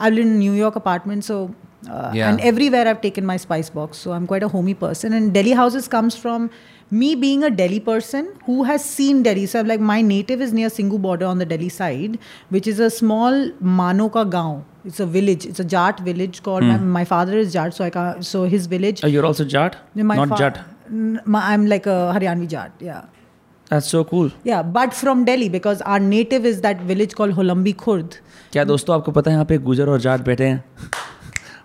I've lived in a New York apartment. So uh, Yeah. and everywhere I've taken my spice box. So I'm quite a homey person. And Delhi houses comes from me being a Delhi person who has seen Delhi, so I'm like my native is near Singhu border on the Delhi side, which is a small Manoka Gaon. It's a village. It's a Jat village called. My, my father is Jat, so I can So his village. Oh, you're also Jat? my Not fa- Jat. N- my- I'm like a Haryanvi Jat. Yeah. That's so cool. Yeah, but from Delhi because our native is that village called Holambi Khurd. क्या दोस्तों आपको पता है यहाँ पे गुजर और जाट बैठे हैं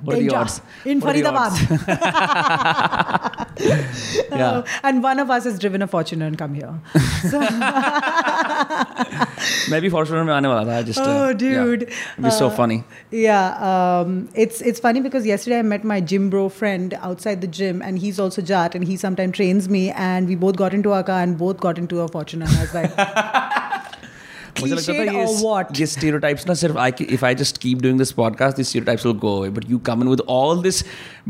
What are the Danger. odds? In What are the odds? Faridabad. Yeah. Uh, and one of us has driven a Fortuner and come here. So, मैं भी फॉर्चूनर में आने वाला था just uh, Oh, dude. yeah. It'd be so Uh, funny yeah, um, it's it's funny because yesterday I met my gym bro friend outside the gym, and he's also Jat, and he sometimes trains me, and we both got into our car and both got into a Fortuner. And I was like, मुझे लगता था cliched ये or what? ये stereotypes ना सिर्फ I if I just keep doing this podcast these stereotypes will go away but you come in with all this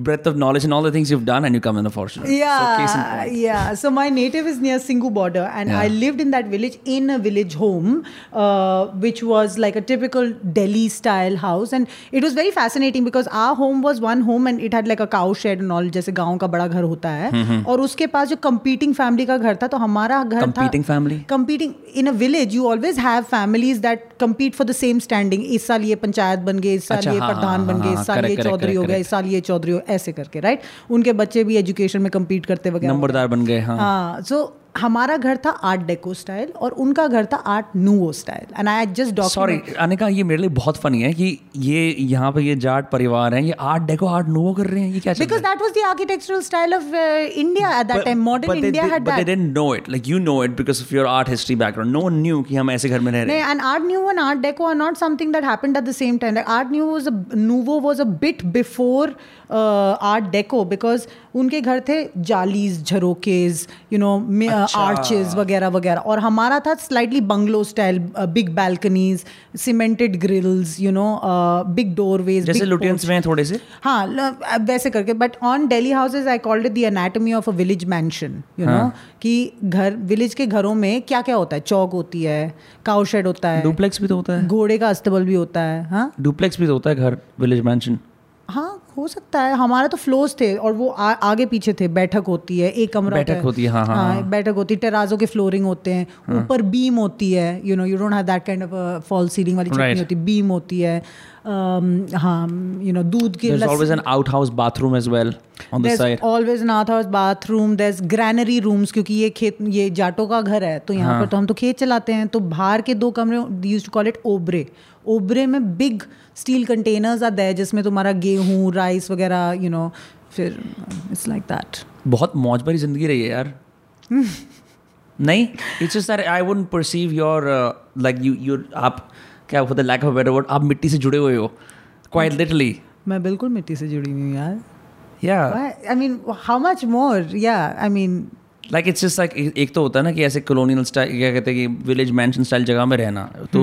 breadth of knowledge and all the things you've done and you come in the Fortuner so case in Yeah, point. yeah. So my native is near Singhu border, and Yeah. I lived in that village in a village home, uh, which was like a typical Delhi style house, and it was very fascinating because our home was one home and it had like a cow shed and all, जैसे गांव का बड़ा घर होता है, और उसके पास जो competing family का घर था, तो हमारा घर था Competing family? competing in a village you always have families that compete for the same standing इस साल ये पंचायत बन गए इस साल अच्छा, ये हाँ, प्रधान हाँ, बन गए हाँ, इस साल ये चौधरी हो गए गया इस साल ये चौधरी हो ऐसे करके राइट उनके बच्चे भी एजुकेशन में कम्पीट करते वगैरह नंबरदार बन गए हाँ। हाँ सो हमारा घर था आर्ट डेको स्टाइल और उनका घर था art nouveau style and I just doctor sorry Anika ये मेरे लिए बहुत फनी है कि ये यहाँ पे ये जाट परिवार है ये आर्ट डेको आर्ट नूवो कर रहे हैं ये क्या because that was the architectural style of India at that time modern India had but they didn't know it like you know it because of your art history background no one knew कि हम ऐसे घर में रह रहे हैं। And art nouveau and art deco are not something that happened at the same time art nouveau was a nouveau was a bit before a deco before uh, Art Deco because उनके घर थे jalis jharokhas you know arches वगैरह वगैरह। और हमारा था slightly bungalow style big balconies cemented grills you know big doorways जैसे Lutyens में थोड़े से? हाँ वैसे करके but on Delhi houses I called it the anatomy of a village mansion you know कि घर विलेज के घरों में क्या क्या होता है? चौक होती है काउशेड होता है डुप्लेक्स भी तो होता है। घोड़े का अस्तबल भी होता है हाँ? डुप्लेक्स भी तो होता है घर विलेज मैंशन हाँ हो सकता है। हमारे तो फ्लोर्स थे और वो आ, आगे पीछे थे। बैठक होती है एक कमरा बैठक होती है, हाँ, हाँ, हाँ। बैठक होती है टेराजो के फ्लोरिंग होते हैं। ऊपर हाँ. बीम होती है you know you don't have that kind of false ceiling वाली. नहीं होती बीम होती है। Um, हाँ यू नो दूध की there's always an outhouse bathroom as well on the side. always an outhouse bathroom there's granary rooms क्योंकि ये खेत ये जाटों का घर है तो यहाँ पर तो हम तो खेत चलाते हैं तो बाहर के दो कमरे यूज़ टू कॉल इट ओबरे ओबरे में बिग स्टील कंटेनर्स आते हैं जिसमें तुम्हारा गेहूँ राइस वगैरह यू नो फिर इट्स लाइक दैट बहुत मौज भरी ज़िंदगी रही है यार। नहीं it's just that I wouldn't perceive your like you you आप क्या for the lack of better word आप मिट्टी से जुड़े हुए हो क्वाइट लिटरली मैं बिल्कुल मिट्टी से जुड़ी हुई हूँ यार। या I mean how much more या I mean like it's just like एक तो होता है ना कि ऐसे कॉलोनियल स्टाइल क्या कहते हैं कि विलेज मैंशन स्टाइल जगह में रहना तो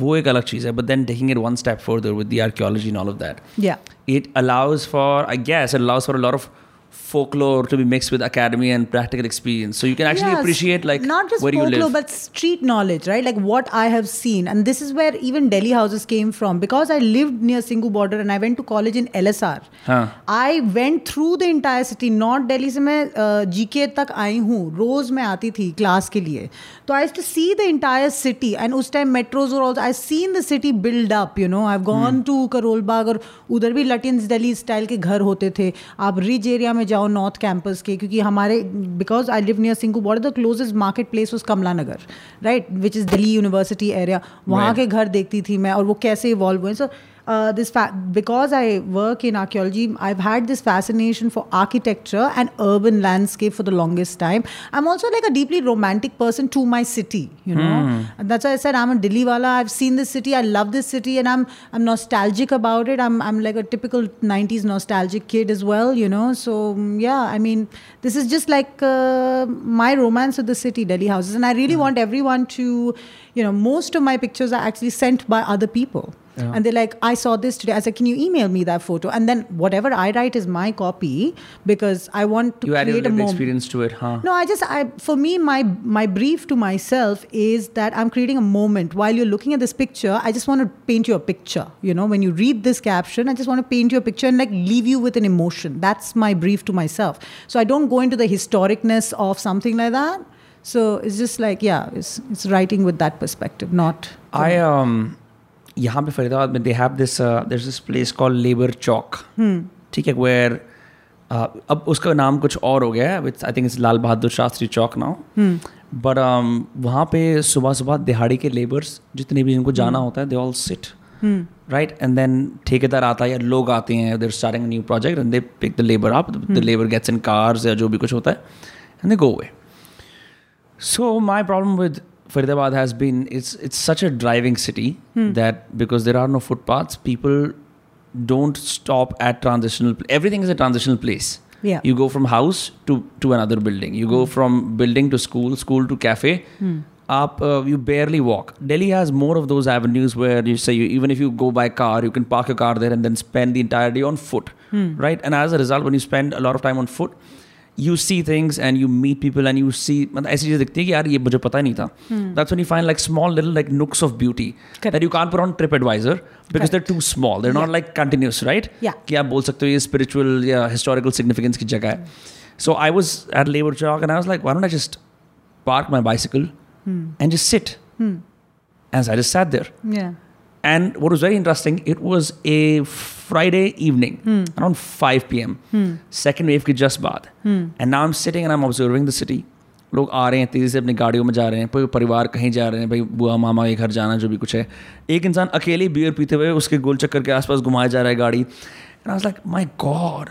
वो एक अलग चीज़ है but then taking it one step further with the archaeology and all of that या it allows for i guess it allows for a lot of folklore to be mixed with academy and practical experience so you can actually yes, appreciate like not just where folklore you live. but street knowledge right like what i have seen and this is where even delhi houses came from because i lived near singhu border and i went to college in lsr huh. i went through the entire city not delhi se main uh, gk tak aayi hu roz main aati thi class ke liye so i used to see the entire city and us time metros were also i seen the city build up you know i've gone hmm. to karol bagh aur udhar bhi latins delhi style ke ghar hote the aap ridge area में जाओ north campus के क्योंकि हमारे because I live near Singhu border the closest market place उस Kamla Nagar right which is Delhi University area वहाँ के घर देखती थी मैं और वो कैसे इवॉल्व हुए सो uh, this fa- because I work in archaeology, I've had this fascination for architecture and urban landscape for the longest time. I'm also like a deeply romantic person to my city, you know. And that's why I said I'm a Delhi wala. I've seen this city. I love this city, and I'm I'm nostalgic about it. I'm I'm like a typical '90s nostalgic kid as well, you know. So mm, yeah, I mean, this is just like uh, my romance with the city, Delhi houses, and I really want everyone to, you know, most of my pictures are actually sent by other people. And they're like, I saw this today. I said, Can you email me that photo? And then whatever I write is my copy because I want to You added create a lived moment. experience to it, huh? No, I just I for me my my brief to myself is that I'm creating a moment while you're looking at this picture. I just want to paint you a picture. You know, when you read this caption, I just want to paint you a picture and like leave you with an emotion. That's my brief to myself. So I don't go into the historicness of something like that. So it's just like yeah, it's it's writing with that perspective, not. I um यहाँ पे फरीदाबाद में they have this there's this place called Labour Chowk ठीक है where uh, अब उसका नाम कुछ और हो गया है I think it's Lal Bahadur Shastri Chowk now but वहाँ पे सुबह सुबह दिहाड़ी के लेबर्स जितने भी जिनको जाना होता है they all sit right and then ठेकेदार आता है या लोग आते हैं there starting new project and they pick the labour up the labour gets in cars या जो भी कुछ होता है and they go away So my problem with Faridabad has been it's it's such a driving city hmm. that because there are no footpaths, people don't stop at transitional. Everything is a transitional place. Yeah. You go from house to to another building. You go hmm. from building to school, school to cafe. Hmm. Up, uh, you barely walk. Delhi has more of those avenues where you say you, even if you go by car, you can park your car there and then spend the entire day on foot, right? And as a result, when you spend a lot of time on foot, you see things and you meet people and you see मतलब ऐसी चीज़ दिखती है कि यार ये मुझे पता ही नहीं था that's when you find like small little like nooks of beauty Correct. that you can't put on TripAdvisor because they're too small they're not Yeah. like continuous right Yeah. कि आप बोल सकते हो ये spiritual या historical significance की जगह है so I was at Labor Chalk and I was like why don't I just park my bicycle and just sit and so I just sat there Yeah. and what was very interesting, it was a Friday evening hmm. around 5 p.m. Hmm. Second wave की just बाद. And now I'm sitting and I'm observing the city. लोग आ रहे हैं तेज़ी से अपनी गाड़ियों में जा रहे हैं कोई परिवार कहीं जा रहे हैं भाई बुआ मामा के घर जाना जो भी कुछ है एक इंसान अकेले बियर पीते हुए उसके गोल चक्कर के आसपास घुमाया जा रहा है गाड़ी and I was like my God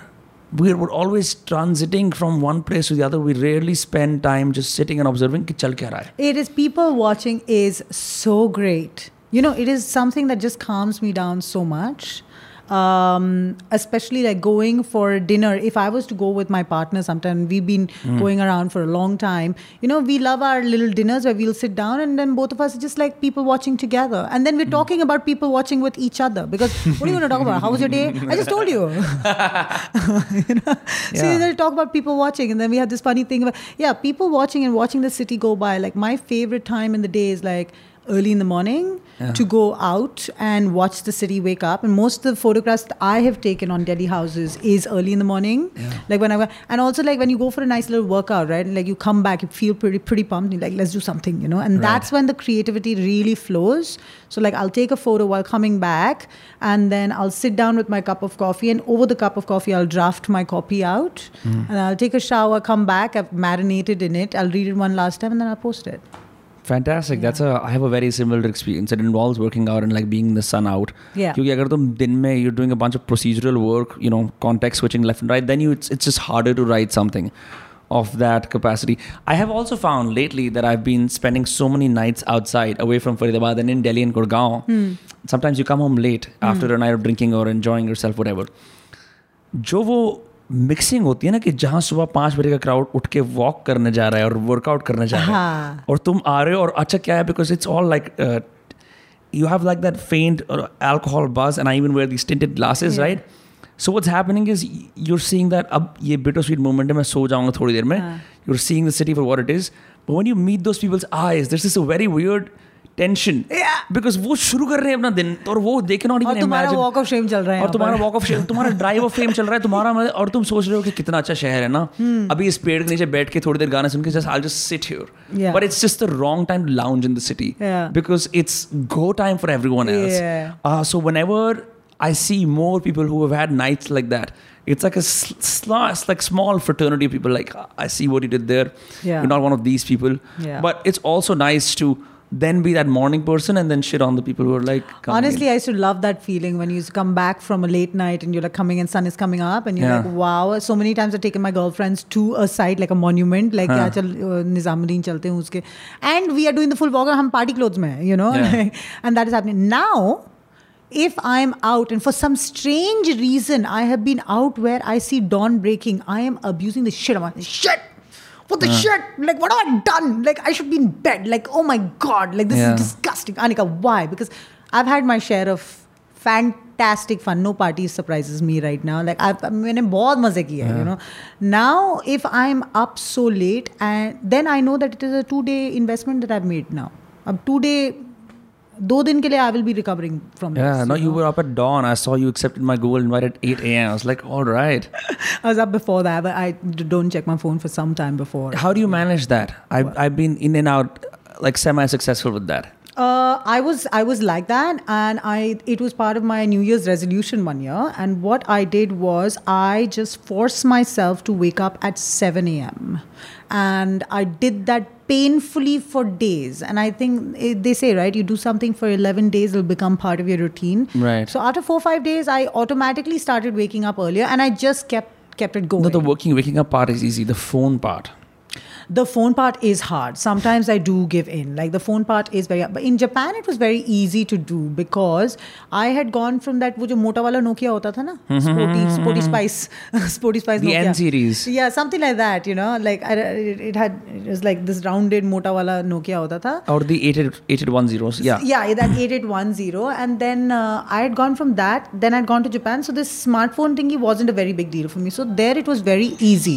we were always transiting from one place to the other we rarely spend time just sitting and observing कि चल क्या रहा है It is people watching is so great. You know, it is something that just calms me down so much. Um, especially like going for dinner. If I was to go with my partner sometime, we've been going around for a long time. You know, we love our little dinners where we'll sit down and then both of us are just like people watching together. And then we're talking about people watching with each other. Because what are you going to talk about? How was your day? I just told you. you know? So Yeah. they'll talk about people watching, and then we have this funny thing about yeah, people watching and watching the city go by. Like my favorite time in the day is like early in the morning to go out and watch the city wake up. And most of the photographs that I have taken on Delhi houses is early in the morning. Like when I and also like when you go for a nice little workout, right? And like you come back, you feel pretty pretty pumped. You're like, let's do something, you know. And that's when the creativity really flows. So like I'll take a photo while coming back, and then I'll sit down with my cup of coffee, and over the cup of coffee, I'll draft my copy out, hmm. and I'll take a shower, come back, I've marinated in it, I'll read it one last time, and then I'll post it. Fantastic. That's a. I have a very similar experience. It involves working out and like being in the sun out. Yeah. क्योंकि अगर तुम दिन में you're doing a bunch of procedural work, you know, context switching left and right, then you it's it's just harder to write something of that capacity. I have also found lately that I've been spending so many nights outside, away from Faridabad and in Delhi and Gurgaon. Sometimes you come home late after a night of drinking or enjoying yourself, whatever. जो वो mixing होती है ना कि जहाँ सुबह पाँच बजे का क्राउड उठ के वॉक करने जा रहा है और वर्कआउट करने जा रहा है। हाँ। और तुम आ रहे हो और अच्छा क्या है? Because it's all like you have like that faint और एल्कोहल बस and I wear this tinted glasses right so what's happening is you're seeing that अब ये बिटो स्वीट मोमेंट है मैं सो जाऊँगा थोड़ी देर में। You're seeing it for what it is one you meet those people's eyes this is a very weird tension because वो शुरू कर रहे हैं अपना दिन तो और वो देखे नॉट इवन तुम्हारा वॉक ऑफ़ शेम चल रहा है और तुम्हारा वॉक ऑफ़ तुम्हारा ड्राइव ऑफ़ फेम चल रहा है तुम्हारा मतलब, और तुम सोच रहे हो कि कितना अच्छा शहर है ना। hmm. अभी इस पेड़ के नीचे बैठ के थोड़ी देर गाने सुन के just I just sit here but it's just the wrong time lounge in the city because it's go time for every else so one I see more people who had nights like that It's like a sl- sl- like small fraternity of people. Like, I see what you did there. Yeah. You're not one of these people. Yeah. But it's then be that morning person and then shit on the people who are like honestly in. i used to love that feeling when you used to come back from a late night and you're like coming and sun is coming up and you're yeah. like wow so many times i've taken my girlfriends to a site like a monument like yeah. chal, uh, nizamuddin chalte uske. and we are doing the full walk hum party clothes mein you know yeah. and that is happening now if I'm out and for some strange reason I have been out where I see dawn breaking, I am abusing the shit. Shit, What the shit? Like, what have I done? Like, I should be in bed. Like, oh my god! Like, this Yeah. is disgusting. Anika, why? Because I've had my share of fantastic fun. No party surprises me right now. Like I've मैंने बहुत मजे किए you know. Now if I'm up so late and then I know that it is a two day investment that I've made now. अब two day दो दिन के लिए I will be recovering from Yeah, this. no, you were up at dawn. I saw you accepted my Google invite at 8 a.m. I was like, all right. I was up before that, but I d- don't check my phone for some time before. How do you manage that? I've, I've been in and out, like semi successful with that. Uh, I was I was like that, and I it was part of my New Year's resolution one year. And what I did was I just forced myself to wake up at seven a.m. and I did that painfully for days. And I think eh, they say right, you do something for eleven days, it'll become part of your routine. Right. So after four five days, I automatically started waking up earlier, and I just kept kept it going. No, the working, waking up part is easy. The phone part. The phone part is hard. Sometimes i do give in. Like the phone part is very but in japan it was very easy to do because i had gone from that wo jo mota wala nokia hota tha na sporty sporty spice sporty spice The nokia. N series. yeah something like that you know like I, it, it had it was like this rounded mota wala nokia hota tha Or the 88, 8810s. Yeah. yeah that 8810 and then uh, i had gone from that then i'd gone to japan. So this smartphone thingy wasn't a very big deal for me. So there it was very easy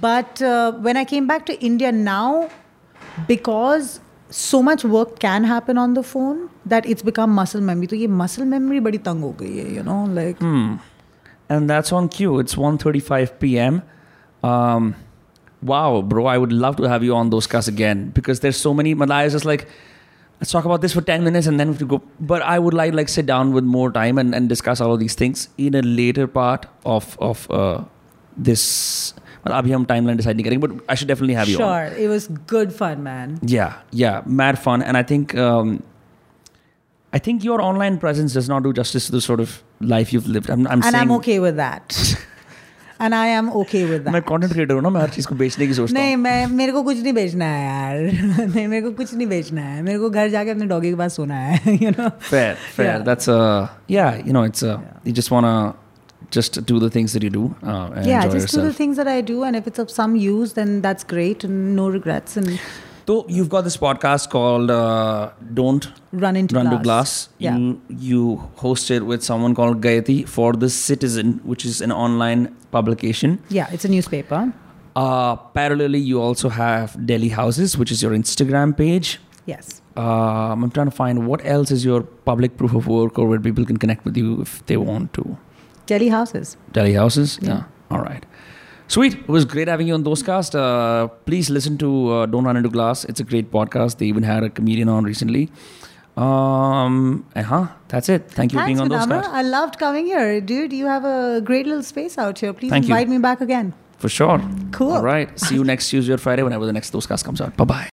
but uh, when I came back to India now, because so much work can happen on the phone that it's become muscle memory. So, this muscle memory badi tang ho gayi hai, you know, like. Hmm. And that's on cue. It's 1.35 p.m. Um, wow, bro, I would love to have you on Dostcast again because there's so many. Malaya is just like, let's talk about this for 10 minutes and then we go. But I would like like sit down with more time and, and discuss all of these things in a later part of of uh, this और अभी हम timeline decide नहीं करेंगे but I should definitely have you sure it was good fun man yeah yeah mad fun and I think I think your online presence does not do justice to the sort of life you've lived. I'm, I'm and I'm okay with that. And I am okay with मैं content creator हूँ ना मैं हर चीज़ को बेचने की सोचता नहीं मैं मेरे को कुछ नहीं बेचना है यार। नहीं मेरे को कुछ नहीं बेचना है। मेरे को घर जाके अपने डॉगी के पास सोना है you know fair fair that's a yeah you know it's a you just want to just do the things that you do uh, and yeah enjoy just do the things that I do and if it's of some use then that's great and no regrets and so you've got this podcast called uh, don't run into run glass. to glass. Yeah. You you host it with someone called Gayati for the citizen which is an online publication. Yeah it's a newspaper. Uh parallelly you also have Delhi houses which is your Instagram page. Yes. Um, I'm trying to find what else is your public proof of work or where people can connect with you if they want to. Delhi houses Delhi houses? Yeah. All right. Sweet. It was great having you on Dostcast. Uh, please listen to uh, Don't Run Into Glass. It's a great podcast. They even had a comedian on recently. Um, and huh, that's it. Thank you for being on Dostcast. I loved coming here dude you have a great little space out here please Thank you. invite me back again For sure. Cool. All right. See you next Tuesday or Friday whenever the next Dostcast comes out. Bye bye.